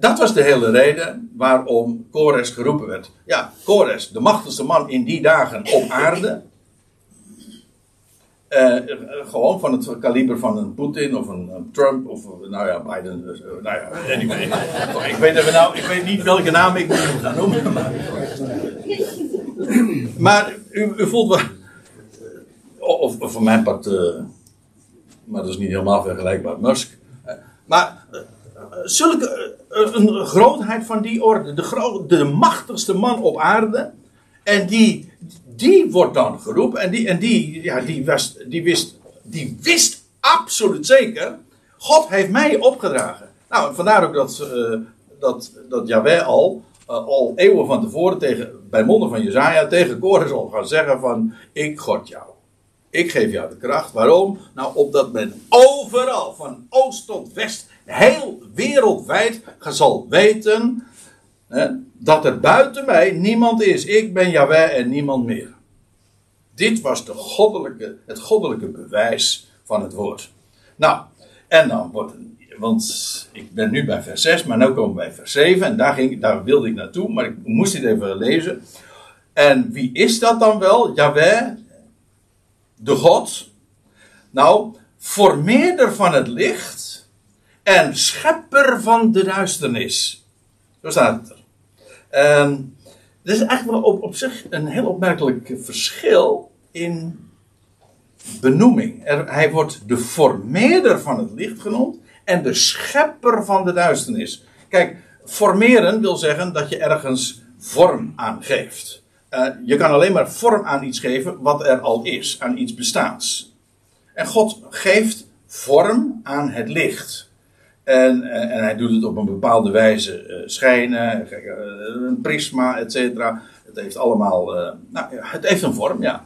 Dat was de hele reden waarom Kores geroepen werd. Ja, Kores, de machtigste man in die dagen op aarde. Uh, gewoon van het kaliber van een Poetin of een, Trump of nou ja, Biden. Uh, nou ja, anyway. ik, weet even nou, ik weet niet welke naam ik moet gaan noemen. Maar, maar u, u, voelt wel. Of, of van mijn part. Uh, maar dat is niet helemaal vergelijkbaar. Musk. maar zulke, een grootheid van die orde. De, de machtigste man op aarde. En die die wordt dan geroepen. En die, en die, ja, die, was, die, wist, die wist absoluut zeker. God heeft mij opgedragen. Nou, vandaar ook dat, uh, dat, dat Yahweh al, uh, al eeuwen van tevoren tegen, bij monden van Jezaja tegen Kores al gaan zeggen van... Ik God jou. Ik geef jou de kracht. Waarom? Nou, opdat men overal, van oost tot west, heel wereldwijd, zal weten dat er buiten mij niemand is. Ik ben Yahweh en niemand meer. Dit was de goddelijke, het goddelijke bewijs van het woord. Nou, en dan wordt want ik ben nu bij vers 6, maar nu komen we bij vers 7 en daar, ging, daar wilde ik naartoe, maar ik moest dit even lezen. En wie is dat dan wel? Jawel, de God. Nou, formeerder van het licht en schepper van de duisternis. Zo staat het er. Um, dat is eigenlijk wel op, op zich een heel opmerkelijk verschil in benoeming. Hij wordt de formeerder van het licht genoemd en de schepper van de duisternis. Kijk, formeren wil zeggen dat je ergens vorm aan geeft. Uh, je kan alleen maar vorm aan iets geven wat er al is, aan iets bestaans. En God geeft vorm aan het licht. En, en, en, hij doet het op een bepaalde wijze uh, schijnen, uh, een prisma, et cetera. Het heeft allemaal, nou, het heeft een vorm, ja.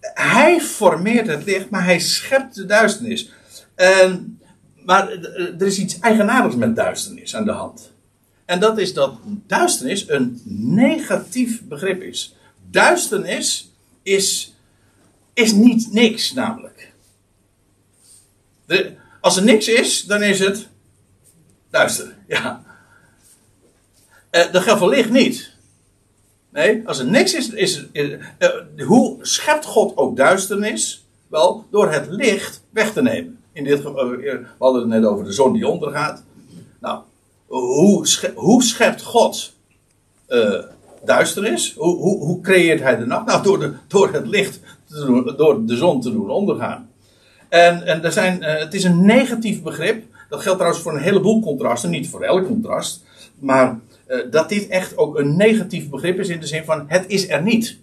Hij formeert het licht, maar hij schept de duisternis. En, maar er is iets eigenaardigs met duisternis aan de hand. En dat is dat duisternis een negatief begrip is. Duisternis is, is niet niks, namelijk. De, als er niks is, dan is het duister. Ja. Uh, dat geldt voor licht niet. Nee, als er niks is, is, uh, hoe schept God ook duisternis? Wel, door het licht weg te nemen. In dit geval, uh, we hadden het net over de zon die ondergaat. Nou, hoe, schept, hoe schept God duisternis? Hoe, hoe, hoe, creëert hij de nacht? Nou, door, door het licht, door de zon te doen ondergaan. En, en er zijn, uh, het is een negatief begrip. Dat geldt trouwens voor een heleboel contrasten, niet voor elk contrast. Maar uh, dat dit echt ook een negatief begrip is in de zin van het is er niet.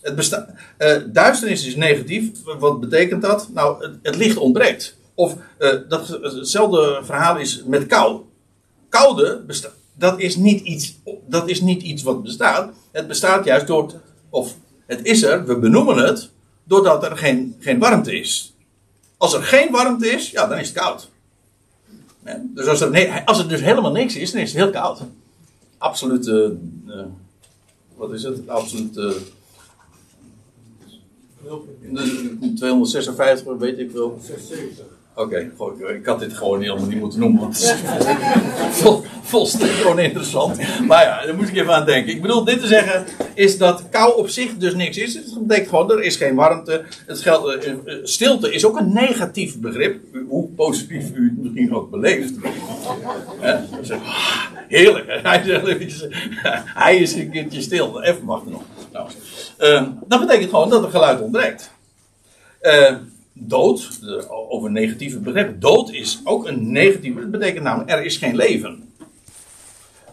Het besta uh, duisternis is negatief. Wat betekent dat? Nou, het, licht ontbreekt. Of dat, hetzelfde verhaal is met kou. Koude. Dat is, niet iets, dat is niet iets wat bestaat. Het bestaat juist door. Of het is er, we benoemen het. Doordat er geen, geen warmte is. Als er geen warmte is, ja, dan is het koud. Ja, dus als er, nee, als er dus helemaal niks is, dan is het heel koud. Absoluut, uh, wat is het? Absoluut. Uh, 256, weet ik wel. 76. Oké, ik had dit gewoon helemaal niet moeten noemen, want het is oninteressant. Maar ja, daar moet ik even aan denken. Ik bedoel, dit te zeggen is dat kou op zich dus niks is. Het betekent gewoon, er is geen warmte. Het geldt, uh, stilte is ook een negatief begrip, hoe positief u het misschien ook beleeft. He? Ah, heerlijk, hij, zegt, hij is een keertje stil, even wachten nog. Nou, uh, dat betekent gewoon dat er geluid ontbreekt. Uh, dood, over negatieve begrippen. Dood is ook een negatieve. Dat betekent namelijk, er is geen leven.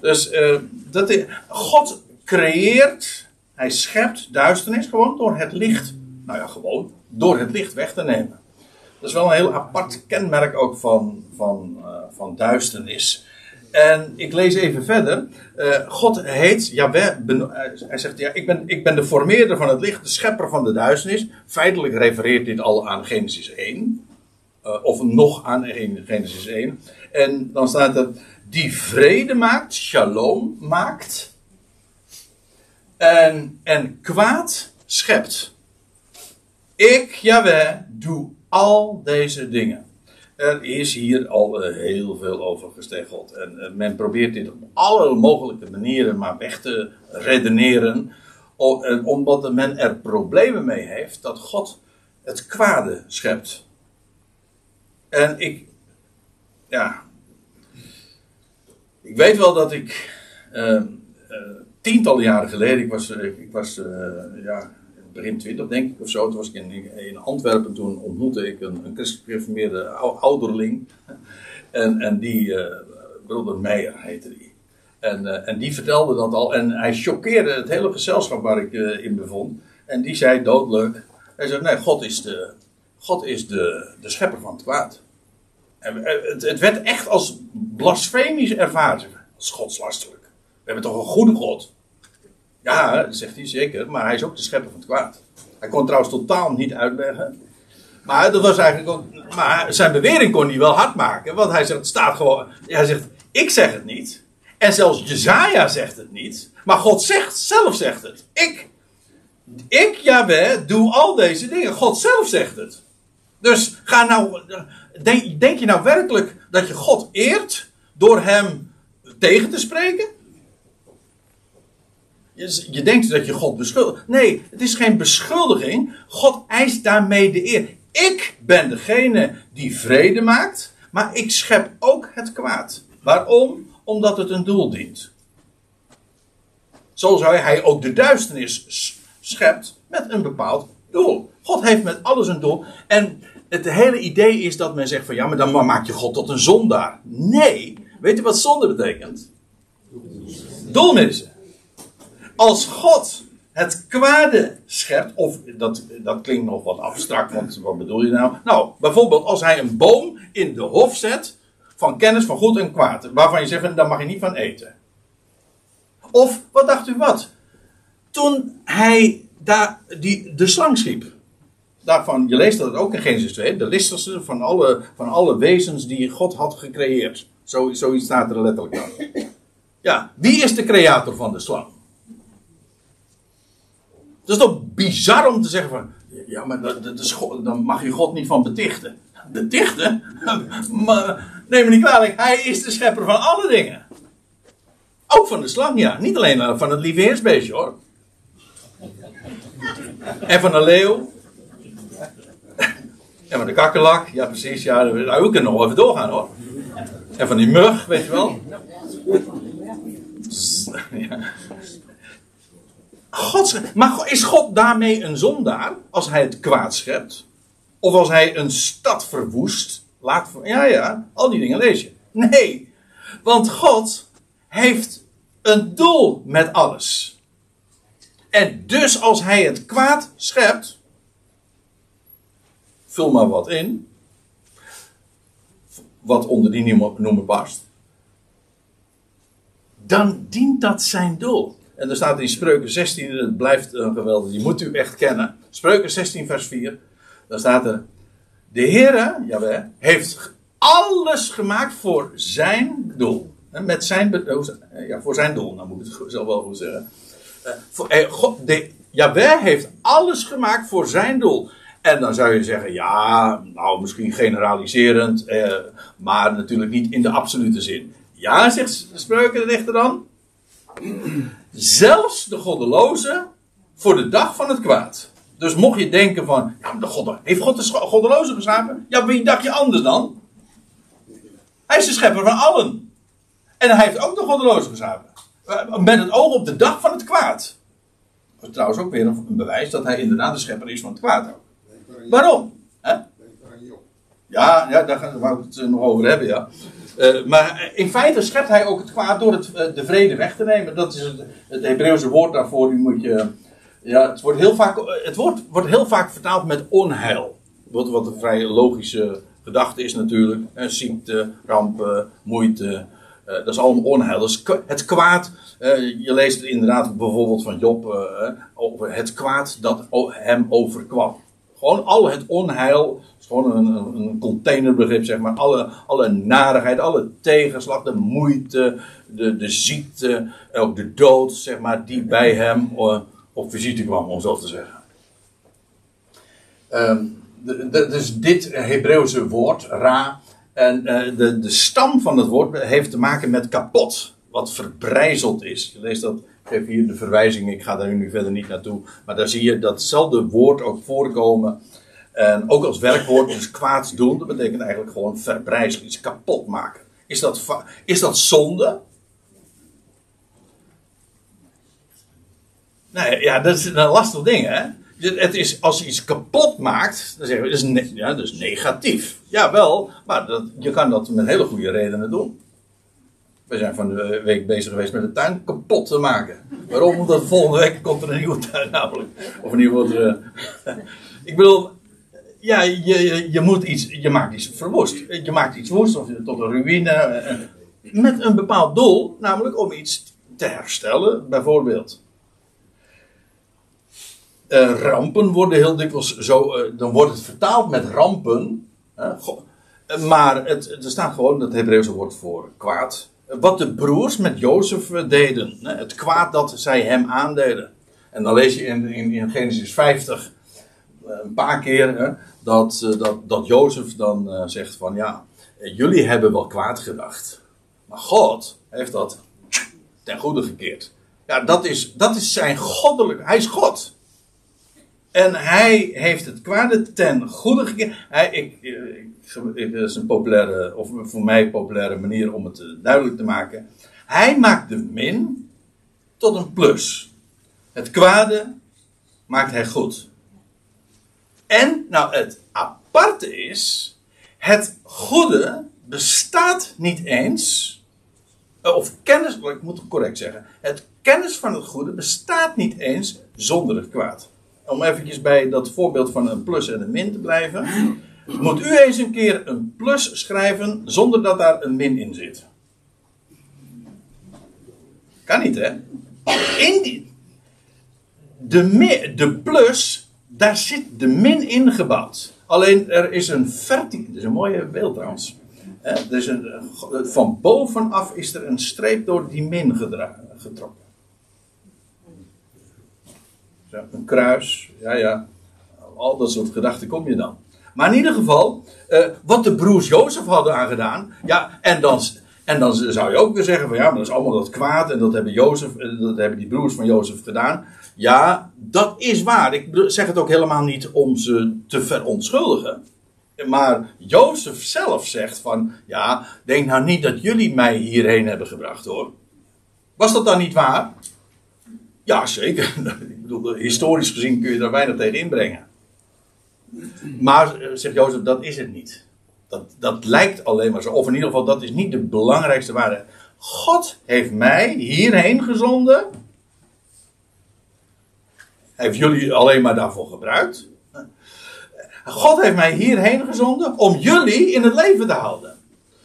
Dus uh, dat God creëert, hij schept duisternis gewoon door het licht, nou ja, gewoon door het licht weg te nemen. Dat is wel een heel apart kenmerk ook van, van, uh, van duisternis. En ik lees even verder. Uh, God heet Jaweh. Hij zegt: ja, ik, ben, ik ben de formeerder van het licht, de schepper van de duisternis. Feitelijk refereert dit al aan Genesis 1. of nog aan Genesis 1. En dan staat er, die vrede maakt, shalom maakt. En, en kwaad schept. Ik, Jaweh, doe al deze dingen. Er is hier al uh, heel veel over gesteggeld. En uh, men probeert dit op alle mogelijke manieren maar weg te redeneren. Omdat men er problemen mee heeft dat God het kwade schept. En ik, ja. Ik weet wel dat ik. Uh, tientallen jaren geleden, ik was, ik was ja, begin twintig denk ik of zo. Toen was ik in, in Antwerpen, toen ontmoette ik een, een christelijk gereformeerde ouderling. En, en die, uh, broeder Meijer heette die. En, uh, en die vertelde dat al. En hij choqueerde het hele gezelschap waar ik uh, in bevond. En die zei doodleuk. Hij zei, nee, God is de, God is de, de schepper van het kwaad. En het, het werd echt als blasfemisch ervaren. Als godslastelijk. We hebben toch een goede God. Ja, zegt hij zeker, maar hij is ook de schepper van het kwaad. Hij kon trouwens totaal niet uitleggen. Maar dat was eigenlijk ook, maar zijn bewering kon hij wel hard maken, want hij zegt, staat gewoon. Hij zegt, ik zeg het niet. En zelfs Jezaja zegt het niet. Maar God zegt, zelf zegt het. Ik, ik, Jaweh, doe al deze dingen. God zelf zegt het. Dus ga nou, denk, denk je nou werkelijk dat je God eert door hem tegen te spreken? Je denkt dat je God beschuldigt. Nee, het is geen beschuldiging. God eist daarmee de eer. Ik ben degene die vrede maakt, maar ik schep ook het kwaad. Waarom? Omdat het een doel dient. Zo zou hij ook de duisternis schept met een bepaald doel. God heeft met alles een doel. En het hele idee is dat men zegt van ja, maar dan maak je God tot een zondaar. Nee, weet je wat zonde betekent? Doelmissen als God het kwade schept, of dat, dat klinkt nog wat abstract, want wat bedoel je nou? Nou, bijvoorbeeld als hij een boom in de hof zet van kennis van goed en kwaad, waarvan je zegt, daar mag je niet van eten. Of, wat dacht u wat? Toen hij daar die, de slang schiep. Daarvan, je leest dat ook in Genesis 2, de listigste van alle, van alle wezens die God had gecreëerd. Zo, zoiets staat er letterlijk aan. Ja, wie is de creator van de slang? Dat is toch bizar om te zeggen van. Ja, maar dat, dat is, dan mag je God niet van betichten. Betichten? maar, neem me niet kwalijk, hij is de schepper van alle dingen. Ook van de slang, ja. Niet alleen eh, van het lieve hoor. En van de leeuw. En van de kakkelak. Ja, precies. Ja, we kunnen nog even doorgaan hoor. En van die mug, weet je wel. Ja. Maar is God daarmee een zondaar als hij het kwaad schept? Of als hij een stad verwoest? Laat, ja, ja, al die dingen lees je. Nee, want God heeft een doel met alles. En dus als hij het kwaad schept, vul maar wat in, wat onder die noemer past, dan dient dat zijn doel. En er staat in Spreuken 16, het blijft een geweldig, die moet u echt kennen. Spreuken 16, vers 4. Dan staat er: De Heere, jawel, heeft alles gemaakt voor zijn doel. Met zijn, ja, voor zijn doel, nou moet ik het zelf wel goed zeggen. Eh, eh, God, de, heeft alles gemaakt voor zijn doel. En dan zou je zeggen, ja, nou misschien generaliserend, eh, maar natuurlijk niet in de absolute zin. Ja, zegt Spreuken de dichter dan zelfs de goddeloze voor de dag van het kwaad. Dus mocht je denken van, ja, de God, heeft God de goddeloze geschapen? Ja, wie dacht je anders dan? Hij is de schepper van allen. En hij heeft ook de goddeloze geschapen. Met het oog op de dag van het kwaad. Dat is trouwens ook weer een bewijs dat hij inderdaad de schepper is van het kwaad ook. Waarom? Ja, ja, daar gaan we het nog over hebben, ja. Uh, maar in feite schept hij ook het kwaad door het, uh, de vrede weg te nemen. Dat is het, het Hebreeuwse woord daarvoor. Die moet je, ja, het wordt heel vaak, het woord wordt heel vaak vertaald met onheil. Wat, wat een vrij logische gedachte is natuurlijk. Ziekte, rampen, moeite. dat is allemaal onheil. Dus het kwaad. je leest inderdaad bijvoorbeeld van Job over het kwaad dat hem overkwam. Gewoon al het onheil, is gewoon een, een containerbegrip, zeg maar. Alle, alle narigheid, alle tegenslag, de moeite, de, de ziekte, ook de dood, zeg maar, die bij hem uh, op visite kwam, om zo te zeggen. De, dus dit Hebreeuwse woord, ra, en uh, de, de stam van het woord heeft te maken met kapot, wat verbrijzeld is. Je leest dat geef hier de verwijzing, ik ga daar nu verder niet naartoe. Maar daar zie je datzelfde woord ook voorkomen. En ook als werkwoord, dus kwaad doen, dat betekent eigenlijk gewoon verbrijzelen, iets kapot maken. Is dat, is dat zonde? Nee, ja, dat is een lastig ding, hè? Het is, als je iets kapot maakt, dan zeggen we, dat is, ja, dat negatief. Jawel, maar dat, je kan dat met hele goede redenen doen. We zijn van de week bezig geweest met de tuin kapot te maken. Waarom? Omdat volgende week komt er een nieuwe tuin namelijk. Of ieder geval. Uh, ik bedoel, ja, je, je, moet iets, je maakt iets verwoest. Je maakt iets woest of tot een ruïne. Eh, met een bepaald doel, namelijk om iets te herstellen, bijvoorbeeld. Rampen worden heel dikwijls zo, dan wordt het vertaald met rampen. maar het, er staat gewoon het Hebreeuwse woord voor kwaad wat de broers met Jozef deden. Het kwaad dat zij hem aandeden. En dan lees je in, in, in Genesis 50 eh, een paar keer dat, eh, dat, dat Jozef dan zegt van ja, jullie hebben wel kwaad gedacht. Maar God heeft dat ten goede gekeerd. Ja, dat is, dat is zijn goddelijk. Hij is God. En hij heeft het kwade ten goede gekeerd. Hij, ik, dat is een populaire, of voor mij populaire manier om het eh, duidelijk te maken. Hij maakt de min tot een plus. Het kwade maakt hij goed. En, nou, het aparte is, het goede bestaat niet eens, eh, of kennis, ik moet het correct zeggen, het kennis van het goede bestaat niet eens zonder het kwaad om eventjes bij dat voorbeeld van een plus en een min te blijven. Moet u eens een keer een plus schrijven zonder dat daar een min in zit? Kan niet, hè? De, de plus, daar zit de min ingebouwd. Alleen er is een verticaal. Dit is een mooie beeld trouwens. Een, van bovenaf is er een streep door die min getrokken een kruis, ja ja, al dat soort gedachten kom je dan. Maar in ieder geval, uh, wat de broers Jozef hadden aangedaan, ja, en dan, en dan zou je ook weer zeggen van ja, maar dat is allemaal dat kwaad en dat hebben, Jozef, eh, dat hebben die broers van Jozef gedaan. Ja, dat is waar. Ik zeg het ook helemaal niet om ze te verontschuldigen. Maar Jozef zelf zegt van, ja, denk nou niet dat jullie mij hierheen hebben gebracht hoor. Was dat dan niet waar? Ja, zeker. Ik bedoel, historisch gezien kun je daar weinig tegen inbrengen. Maar, eh, zegt Jozef, dat is het niet. Dat, dat lijkt alleen maar zo. Of in ieder geval, dat is niet de belangrijkste waarde. God heeft mij hierheen gezonden. Heeft jullie alleen maar daarvoor gebruikt. God heeft mij hierheen gezonden om jullie in het leven te houden.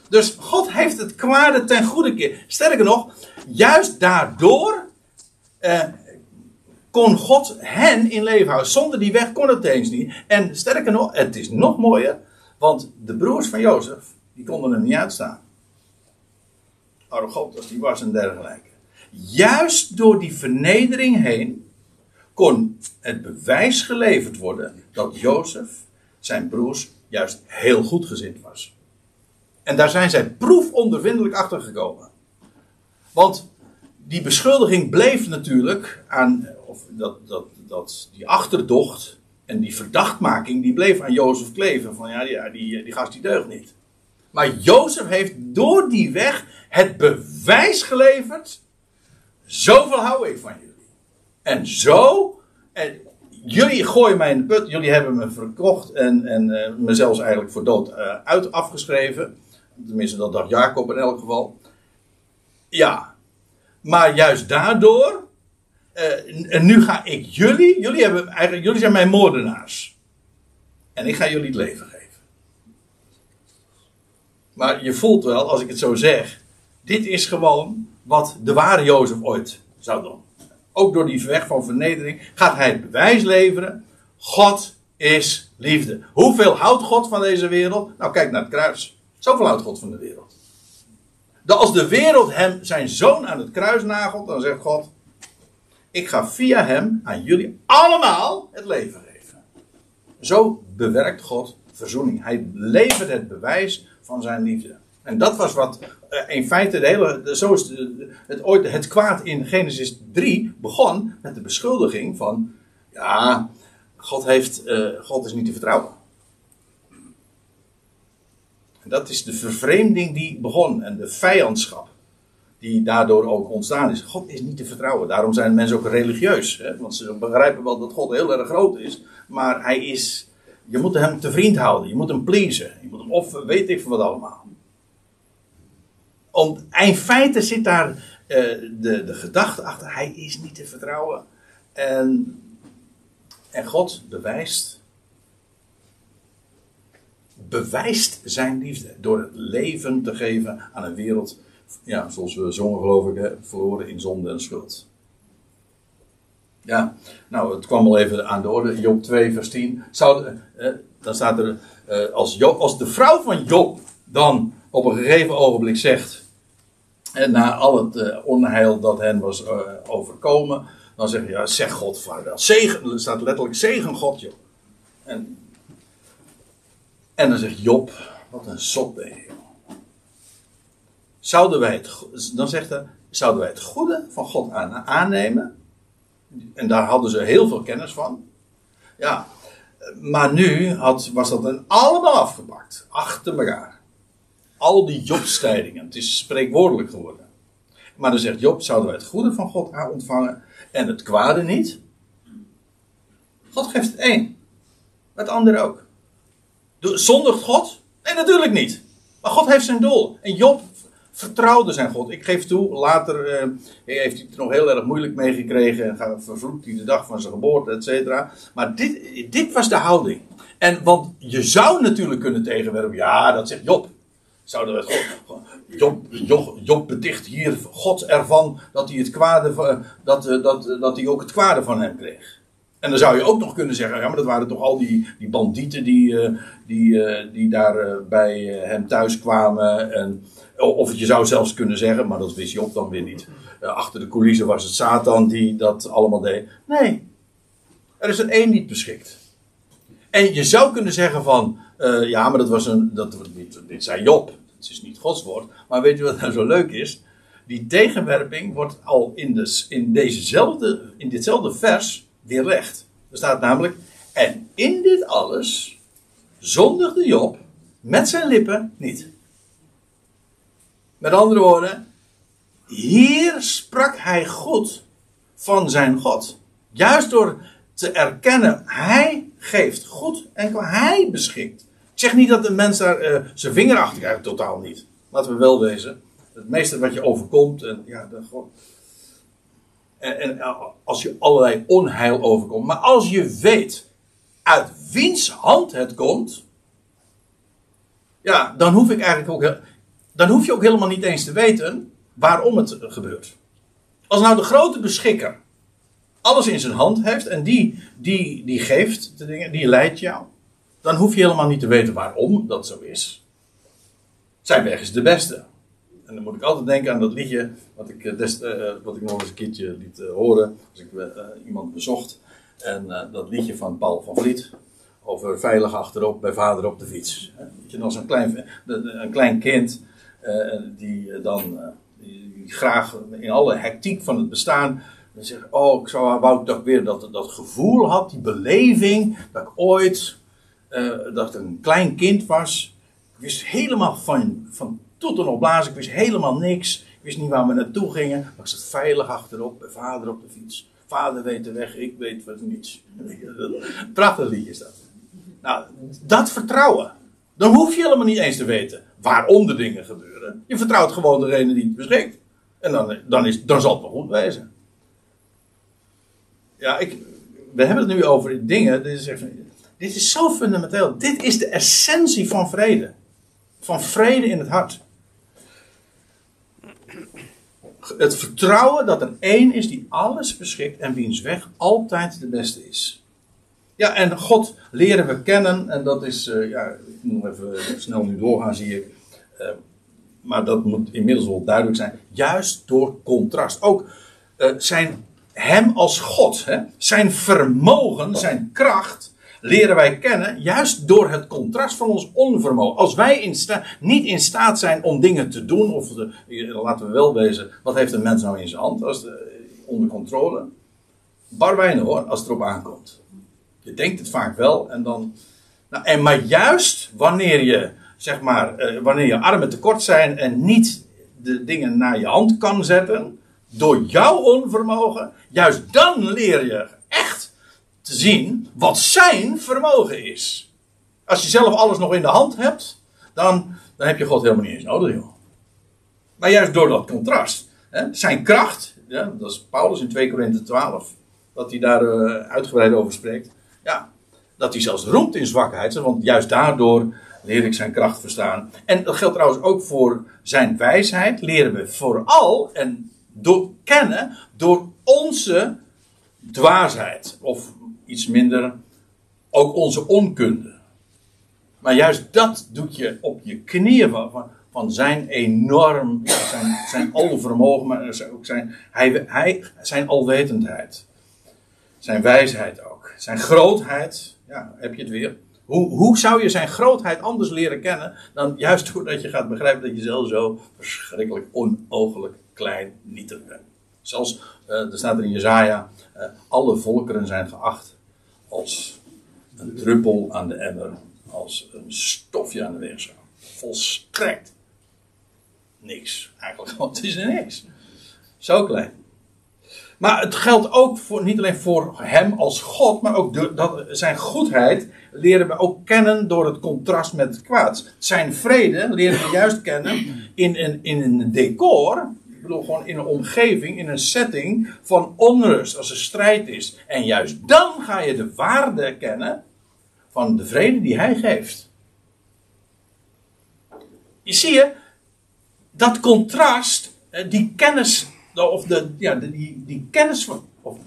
Dus God heeft het kwade ten goede keer. Sterker nog, juist daardoor eh, kon God hen in leven houden. Zonder die weg kon het eens niet. En sterker nog, het is nog mooier, want de broers van Jozef, die konden hem niet uitstaan. Arrogant als die was en dergelijke. Juist door die vernedering heen kon het bewijs geleverd worden dat Jozef zijn broers juist heel goed gezind was. En daar zijn zij proefondervindelijk achter gekomen. Want die beschuldiging bleef natuurlijk aan, dat, dat, dat, die achterdocht en die verdachtmaking, die bleef aan Jozef kleven. Van ja, die, die, die gast die deugt niet. Maar Jozef heeft door die weg het bewijs geleverd. Zoveel hou ik van jullie. En zo, en jullie gooien mij in de put, jullie hebben me verkocht en, en zelfs eigenlijk voor dood uh, uit afgeschreven. Tenminste, dat dacht Jacob in elk geval. Ja, maar juist daardoor. Uh, en nu ga ik jullie. Jullie, hebben, eigenlijk, jullie zijn mijn moordenaars. En ik ga jullie het leven geven. Maar je voelt wel, als ik het zo zeg. Dit is gewoon wat de ware Jozef ooit zou doen. Ook door die weg van vernedering gaat hij het bewijs leveren. God is liefde. Hoeveel houdt God van deze wereld? Nou, kijk naar het kruis. Zoveel houdt God van de wereld. Dat als de wereld hem, zijn zoon aan het kruis nagelt, dan zegt God: Ik ga via hem aan jullie allemaal het leven geven. Zo bewerkt God verzoening. Hij levert het bewijs van zijn liefde. En dat was wat eh, in feite de hele. Zo is het, ooit, het kwaad in Genesis 3 begon met de beschuldiging van. Ja, God, heeft, uh, God is niet te vertrouwen. En dat is de vervreemding die begon en de vijandschap die daardoor ook ontstaan is. God is niet te vertrouwen. Daarom zijn mensen ook religieus. Hè? Want ze begrijpen wel dat God heel erg groot is. Maar hij is. Je moet hem te vriend houden. Je moet hem pleasen. Je moet hem of weet ik wat allemaal. Om, in feite zit daar uh, de, de gedachte achter. Hij is niet te vertrouwen. En, en God bewijst bewijst zijn liefde door het leven te geven aan een wereld, ja, zoals we zongen geloof ik, verloren in zonde en schuld. Ja, nou, het kwam al even aan de orde, Job 2, vers 10. Zou, eh, dan staat er, eh, als, Job, de vrouw van Job dan op een gegeven ogenblik zegt, en na al het uh, onheil dat hen was overkomen, dan zeg je, zeg God vaarwel. Zegen, er staat letterlijk zegen God, joh. En en dan zegt Job, wat een zot ben. Zouden wij het, dan zegt zouden wij het goede van God aannemen? En daar hadden ze heel veel kennis van. Ja, maar nu had, was dat dan allemaal afgepakt. Achter elkaar. Al die Jobstijdingen. Het is spreekwoordelijk geworden. Maar dan zegt Job, zouden wij het goede van God ontvangen en het kwade niet? God geeft het één. Het andere ook. Zondigt God? Nee, natuurlijk niet. Maar God heeft zijn doel. En Job vertrouwde zijn God. Ik geef toe, later uh, heeft hij het nog heel erg moeilijk meegekregen. En vervloekt hij de dag van zijn geboorte, et cetera. Maar dit, dit was de houding. En want je zou natuurlijk kunnen tegenwerpen. Ja, dat zegt Job. Zouden we God, Job, Job, Job hier God ervan dat hij, het kwade, dat, eh, dat, dat hij ook het kwade van hem kreeg. En dan zou je ook nog kunnen zeggen, ja, maar dat waren toch al die, die bandieten die, die, die daar bij hem thuis kwamen. En, of je zou zelfs kunnen zeggen, maar dat wist je op dan weer niet. achter de coulissen was het Satan die dat allemaal deed. Nee, er is er één niet beschikt. En je zou kunnen zeggen van, ja, maar dat was een, dat, dit, dit Job. Het is niet Gods woord. Maar weet je wat nou zo leuk is? Die tegenwerping wordt al in, de, in, dezezelfde, in ditzelfde vers weerlegd. Er staat namelijk, en in dit alles zondigde Job met zijn lippen niet. Met andere woorden, hier sprak hij goed van zijn God. Juist door te erkennen, hij geeft goed en hij beschikt. Ik zeg niet dat de mens daar uh, zijn vinger achter krijgt, totaal niet. Laten we wel wezen. Het meeste wat je overkomt, en ja, de, God, en, en als je allerlei onheil overkomt. Maar als je weet uit wiens hand het komt. Ja, dan hoef ik eigenlijk ook. Dan hoef je ook helemaal niet eens te weten waarom het gebeurt. Als nou de grote beschikker alles in zijn hand heeft en die, die, die geeft de dingen, die leidt jou. Dan hoef je helemaal niet te weten waarom dat zo is. Zijn weg is de beste. En dan moet ik altijd denken aan dat liedje wat ik, eh, des, uh, wat ik nog eens een keertje liet horen. Als ik iemand bezocht. En dat liedje van Paul van Vliet. Over veilig achterop bij vader op de fiets. Weet je, als een klein, een klein kind. Die dan die graag in alle hectiek van het bestaan. zegt, oh, ik zou wou ik weer dat, dat gevoel had. Die beleving. Dat ik ooit. dat ik een klein kind was. Ik wist helemaal van, van tot en opblazen. Ik wist helemaal niks. Ik wist niet waar we naartoe gingen. Maar ik zat veilig achterop bij vader op de fiets. Vader weet de weg, ik weet wat niets. Prachtig liedje is dat. Nou, dat vertrouwen. Dan hoef je helemaal niet eens te weten waarom de dingen gebeuren. Je vertrouwt gewoon degene die het beschikt. En dan, dan, is, dan zal het wel goed wezen. Ja, ik, we hebben het nu over dingen. Dit is, even, dit is zo fundamenteel. Dit is de essentie van vrede. Van vrede in het hart het vertrouwen dat er één is die alles beschikt en wiens weg altijd de beste is. Ja, en God leren we kennen. En dat is, uh, ja, ik moet even snel nu doorgaan, zie ik. Maar dat moet inmiddels wel duidelijk zijn. Juist door contrast. Ook uh, zijn hem als God, hè, zijn vermogen, zijn kracht, leren wij kennen juist door het contrast van ons onvermogen. Als wij in niet in staat zijn om dingen te doen, of de, laten we wel wezen, wat heeft een mens nou in zijn hand als de, onder controle? Bar weinig hoor, als het erop aankomt. Je denkt het vaak wel en dan. Nou, en maar juist wanneer je, zeg maar, eh, wanneer je armen tekort zijn en niet de dingen naar je hand kan zetten, door jouw onvermogen, juist dan leer je echt te zien wat zijn vermogen is. Als je zelf alles nog in de hand hebt, dan, dan heb je God helemaal niet eens nodig, joh. Maar juist door dat contrast, hè, zijn kracht, ja, dat is Paulus in 2 Korinthe 12, dat hij daar uh, uitgebreid over spreekt. Ja, dat hij zelfs roemt in zwakheid, want juist daardoor leer ik zijn kracht verstaan. En dat geldt trouwens ook voor zijn wijsheid, leren we vooral en door kennen door onze dwaasheid. Of iets minder, ook onze onkunde. Maar juist dat doet je op je knieën van, van zijn enorm, zijn, zijn alvermogen, maar ook zijn, hij, hij, zijn alwetendheid. Zijn wijsheid ook. Zijn grootheid, ja, heb je het weer. Hoe, hoe zou je zijn grootheid anders leren kennen dan juist doordat je gaat begrijpen dat je zelf zo verschrikkelijk onogelijk klein nietig bent. Zelfs, uh, er staat er in Jezaja, uh, alle volkeren zijn geacht als een druppel aan de emmer, als een stofje aan de weegschaal. Volstrekt niks, eigenlijk, want het is niks. Zo klein. Maar het geldt ook voor, niet alleen voor hem als God, maar ook dat, zijn goedheid leren we ook kennen door het contrast met het kwaad. Zijn vrede leren we juist kennen in een, in een decor, ik bedoel gewoon in een omgeving, in een setting van onrust, als er strijd is. En juist dan ga je de waarde kennen van de vrede die hij geeft. Je zie je, dat contrast, eh, die kennis of de, ja, die, die kennis van, of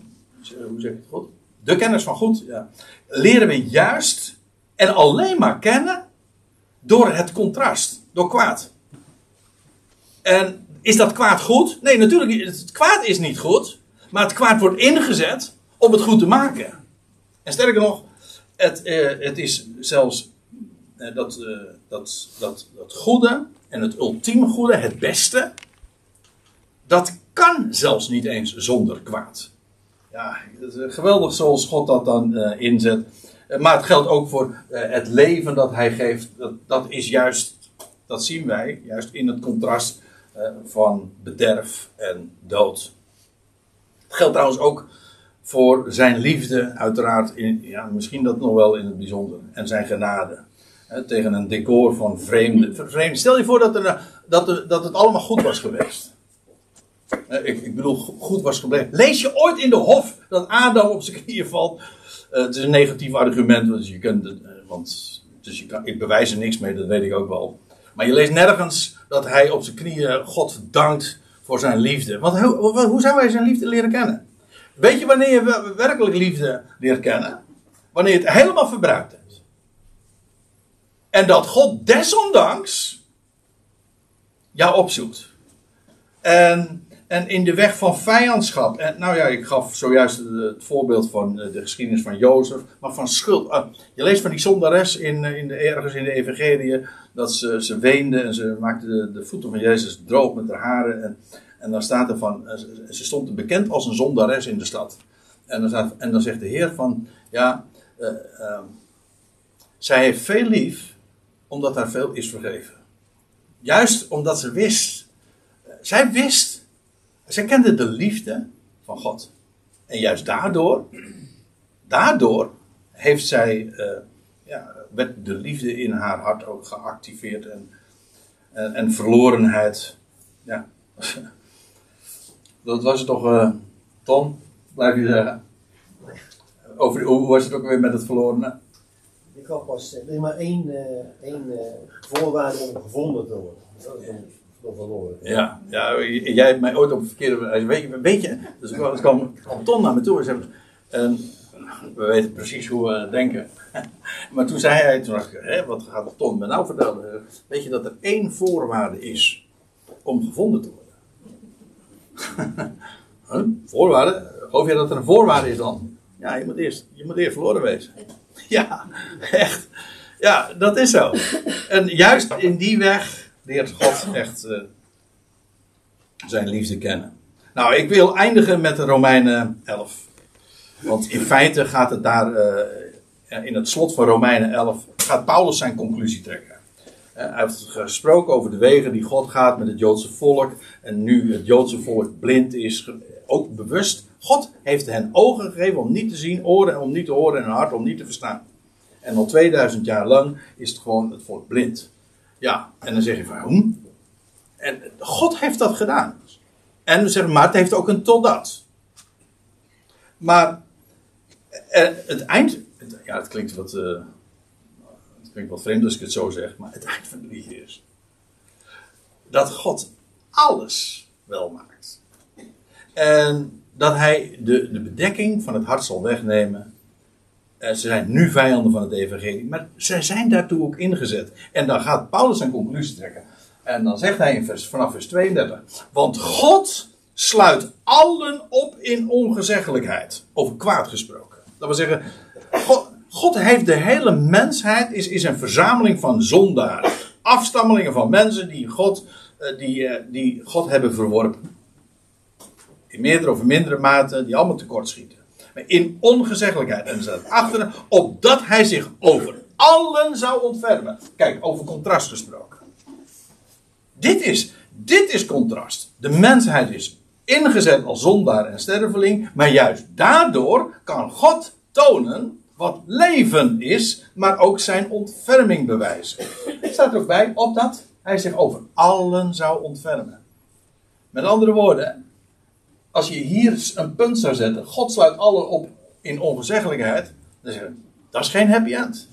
hoe zeg ik het goed? De kennis van goed, ja, leren we juist en alleen maar kennen door het contrast, door kwaad. En is dat kwaad goed? Nee, natuurlijk, het kwaad is niet goed, maar het kwaad wordt ingezet om het goed te maken. En sterker nog, het, eh, het is zelfs eh, dat, eh, dat, dat, dat goede en het ultieme goede, het beste, dat kan zelfs niet eens zonder kwaad. Ja, het is geweldig zoals God dat dan uh, inzet. Uh, maar het geldt ook voor het leven dat hij geeft. Dat, dat is juist, dat zien wij, juist in het contrast van bederf en dood. Het geldt trouwens ook voor zijn liefde, uiteraard, in, ja, misschien dat nog wel in het bijzonder. En zijn genade. tegen een decor van vreemde. vreemde. Stel je voor dat, dat, er, dat het allemaal goed was geweest. Ik, ik, bedoel, goed was gebleven. Lees je ooit in de hof dat Adam op zijn knieën valt? Uh, het is een negatief argument, dus je kunt uh, want dus je kan, ik bewijs er niks mee, dat weet ik ook wel. Maar je leest nergens dat hij op zijn knieën God dankt voor zijn liefde. Want hoe, hoe zou hij zijn liefde leren kennen? Weet je wanneer je werkelijk liefde leert kennen? Wanneer je het helemaal verbruikt hebt. En dat God desondanks jou opzoekt. En en in de weg van vijandschap. En nou ja, ik gaf zojuist het voorbeeld van eh, de geschiedenis van Jozef, maar van schuld. Ah, je leest van die zondares in, eh, in de, ergens in de Evangelie dat ze, ze weende en ze maakte de, de voeten van Jezus droog met haar haren. En, en dan staat er van, eh, ze stond bekend als een zondares in de stad. En dan, en dan zegt de Heer van, ja, uh, zij heeft veel lief, omdat haar veel is vergeven. Juist omdat ze wist, zij wist zij kende de liefde van God. En juist daardoor, daardoor heeft zij, uh, ja, werd de liefde in haar hart ook geactiveerd en, en, en verlorenheid. Ja. Dat was het toch, uh, Tom, blijf je zeggen. Over, hoe was het ook weer met het verloren? Ik kan pas, er is maar één, uh, één voorwaarde om gevonden te worden. Ja, ja, jij hebt mij ooit op een verkeerde. Weet weet je dus er kwam een ton naar me toe en zei: we weten precies hoe we denken. Maar toen zei hij, toen ik, hè, wat gaat Ton me nou vertellen? Weet je dat er één voorwaarde is om gevonden te worden? huh? Voorwaarde? Geloof je dat er een voorwaarde is dan? Ja, je moet eerst, je moet eerst verloren wezen. Ja, echt. Ja, dat is zo. En juist in die weg leert God echt uh, zijn liefde kennen. Nou, ik wil eindigen met de Romeinen 11. Want in feite gaat het daar, uh, in het slot van Romeinen 11, gaat Paulus zijn conclusie trekken. Hij heeft gesproken over de wegen die God gaat met het Joodse volk. En nu het Joodse volk blind is, ook bewust. God heeft hen ogen gegeven om niet te zien, oren om niet te horen en een hart om niet te verstaan. En al 2000 jaar lang is het gewoon het volk blind. Ja, en dan zeg je hoe? En God heeft dat gedaan. En zeggen, maar het heeft ook een totdat. Maar eh, het eind, ja, het klinkt wat, uh, het klinkt wat vreemd als ik het zo zeg, maar het eind van de liedje is dat God alles wel maakt. En dat hij de, de bedekking van het hart zal wegnemen. En ze zijn nu vijanden van het evangelie, maar zij zijn daartoe ook ingezet. En dan gaat Paulus zijn conclusie trekken. En dan zegt hij in vers, vanaf vers 32. Want God sluit allen op in ongezeggelijkheid. Over kwaad gesproken. Dat wil zeggen, God, God heeft de hele mensheid, is, is een verzameling van zondaren. Afstammelingen van mensen die God, eh, die, eh, die God hebben verworpen. In meerdere of mindere mate, die allemaal tekortschieten. In ongezeggelijkheid. En staat opdat hij zich over allen zou ontfermen. Kijk, over contrast gesproken. Dit is, dit is contrast. De mensheid is ingezet als zondaar en sterveling, maar juist daardoor kan God tonen wat leven is, maar ook zijn ontferming bewijzen. Het staat er ook bij, opdat hij zich over allen zou ontfermen. Met andere woorden, als je hier een punt zou zetten, God sluit allen op in ongezeggelijkheid, dan zeg je, dat is geen happy end.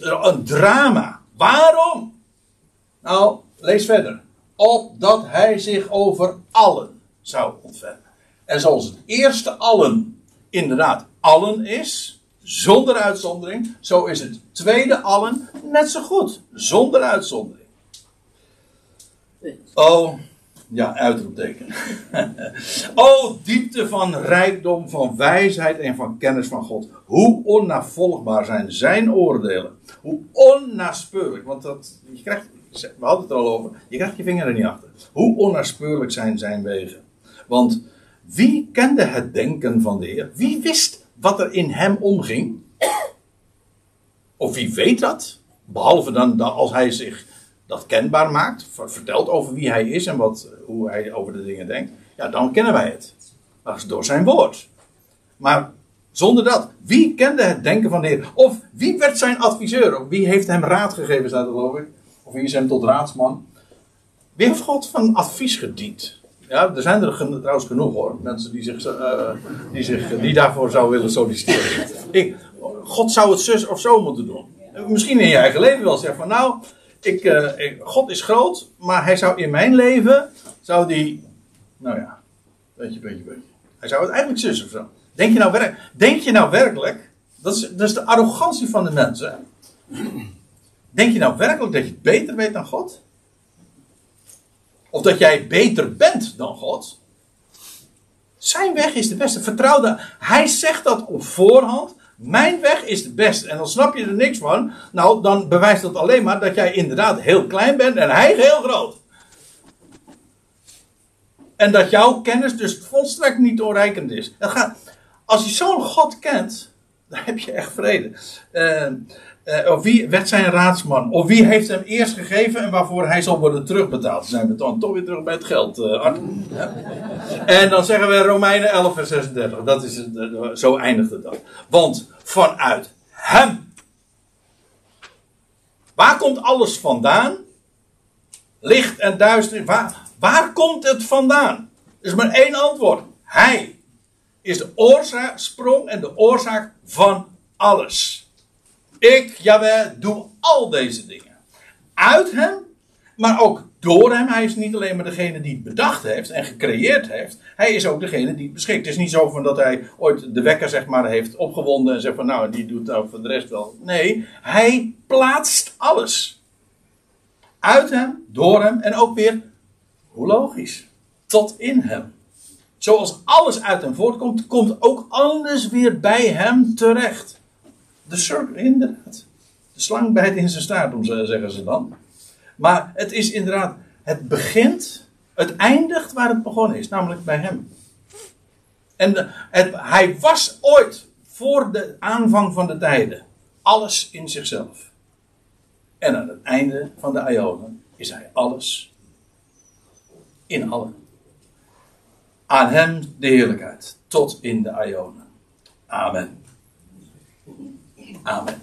Een drama. Waarom? Nou, lees verder. Opdat hij zich over allen zou ontfermen. En zoals het eerste allen inderdaad allen is, zonder uitzondering, zo is het tweede allen net zo goed, zonder uitzondering. Oh, ja, uitroepteken. oh, diepte van rijkdom, van wijsheid en van kennis van God. Hoe onnavolgbaar zijn zijn oordelen. Hoe onnaspeurlijk, want dat, je krijgt, we hadden het er al over, je krijgt je vinger er niet achter. Hoe onnaspeurlijk zijn zijn wegen. Want wie kende het denken van de Heer? Wie wist wat er in hem omging? Of wie weet dat? Behalve dan als hij zich dat kenbaar maakt, vertelt over wie hij is en wat, hoe hij over de dingen denkt. Ja, dan kennen wij het. Maar door zijn woord. Maar zonder dat, wie kende het denken van de Heer? Of wie werd zijn adviseur? Of wie heeft hem raad gegeven, staat er geloof ik? Of wie is hem tot raadsman? Wie heeft God van advies gediend? Ja, er zijn er trouwens genoeg hoor. Mensen die, zich, uh, die, zich, die daarvoor zouden willen solliciteren. Ik, God zou het zus of zo moeten doen. Misschien in je eigen leven wel zeggen van nou, ik, uh, ik, God is groot, maar hij zou in mijn leven, zou die, nou ja, beetje, beetje, beetje. Hij zou het eigenlijk zus of zo. Denk je nou, werk, denk je nou werkelijk, dat is, dat is de arrogantie van de mensen. Denk je nou werkelijk dat je het beter weet dan God? Of dat jij beter bent dan God. Zijn weg is de beste. Vertrouw daar. Hij zegt dat op voorhand. Mijn weg is de beste. En dan snap je er niks van. Nou, dan bewijst dat alleen maar dat jij inderdaad heel klein bent en hij heel groot. En dat jouw kennis dus volstrekt niet doorreikend is. Gaat, als je zo'n God kent, dan heb je echt vrede. Uh, uh, of wie werd zijn raadsman? Of wie heeft hem eerst gegeven en waarvoor hij zal worden terugbetaald? Dan zijn we dan toch weer terug bij het geld, uh. En dan zeggen we Romeinen 11 vers 36. Dat is uh, zo eindigt het dan. Want vanuit hem. Waar komt alles vandaan? Licht en duister. Waar, waar komt het vandaan? Er is maar één antwoord. Hij is de oorzaak, sprong en de oorzaak van alles. Ik, Jawel, doe al deze dingen. Uit hem Maar ook door hem. Hij is niet alleen maar degene die het bedacht heeft en gecreëerd heeft. Hij is ook degene die beschikt. Het is niet zo van dat hij ooit de wekker zeg maar heeft opgewonden en zegt van nou die doet nou voor de rest wel. Nee, hij plaatst alles. Uit hem, door hem en ook weer, hoe logisch, tot in hem. Zoals alles uit hem voortkomt, komt ook alles weer bij hem terecht. De cirkel, inderdaad. De slang bijt in zijn staart, zeggen ze dan. Maar het is inderdaad, het begint, het eindigt waar het begonnen is, namelijk bij hem. En het, hij was ooit, voor de aanvang van de tijden, alles in zichzelf. En aan het einde van de Ionen is hij alles in allen. Aan hem de heerlijkheid, tot in de Ionen. Amen. Amen.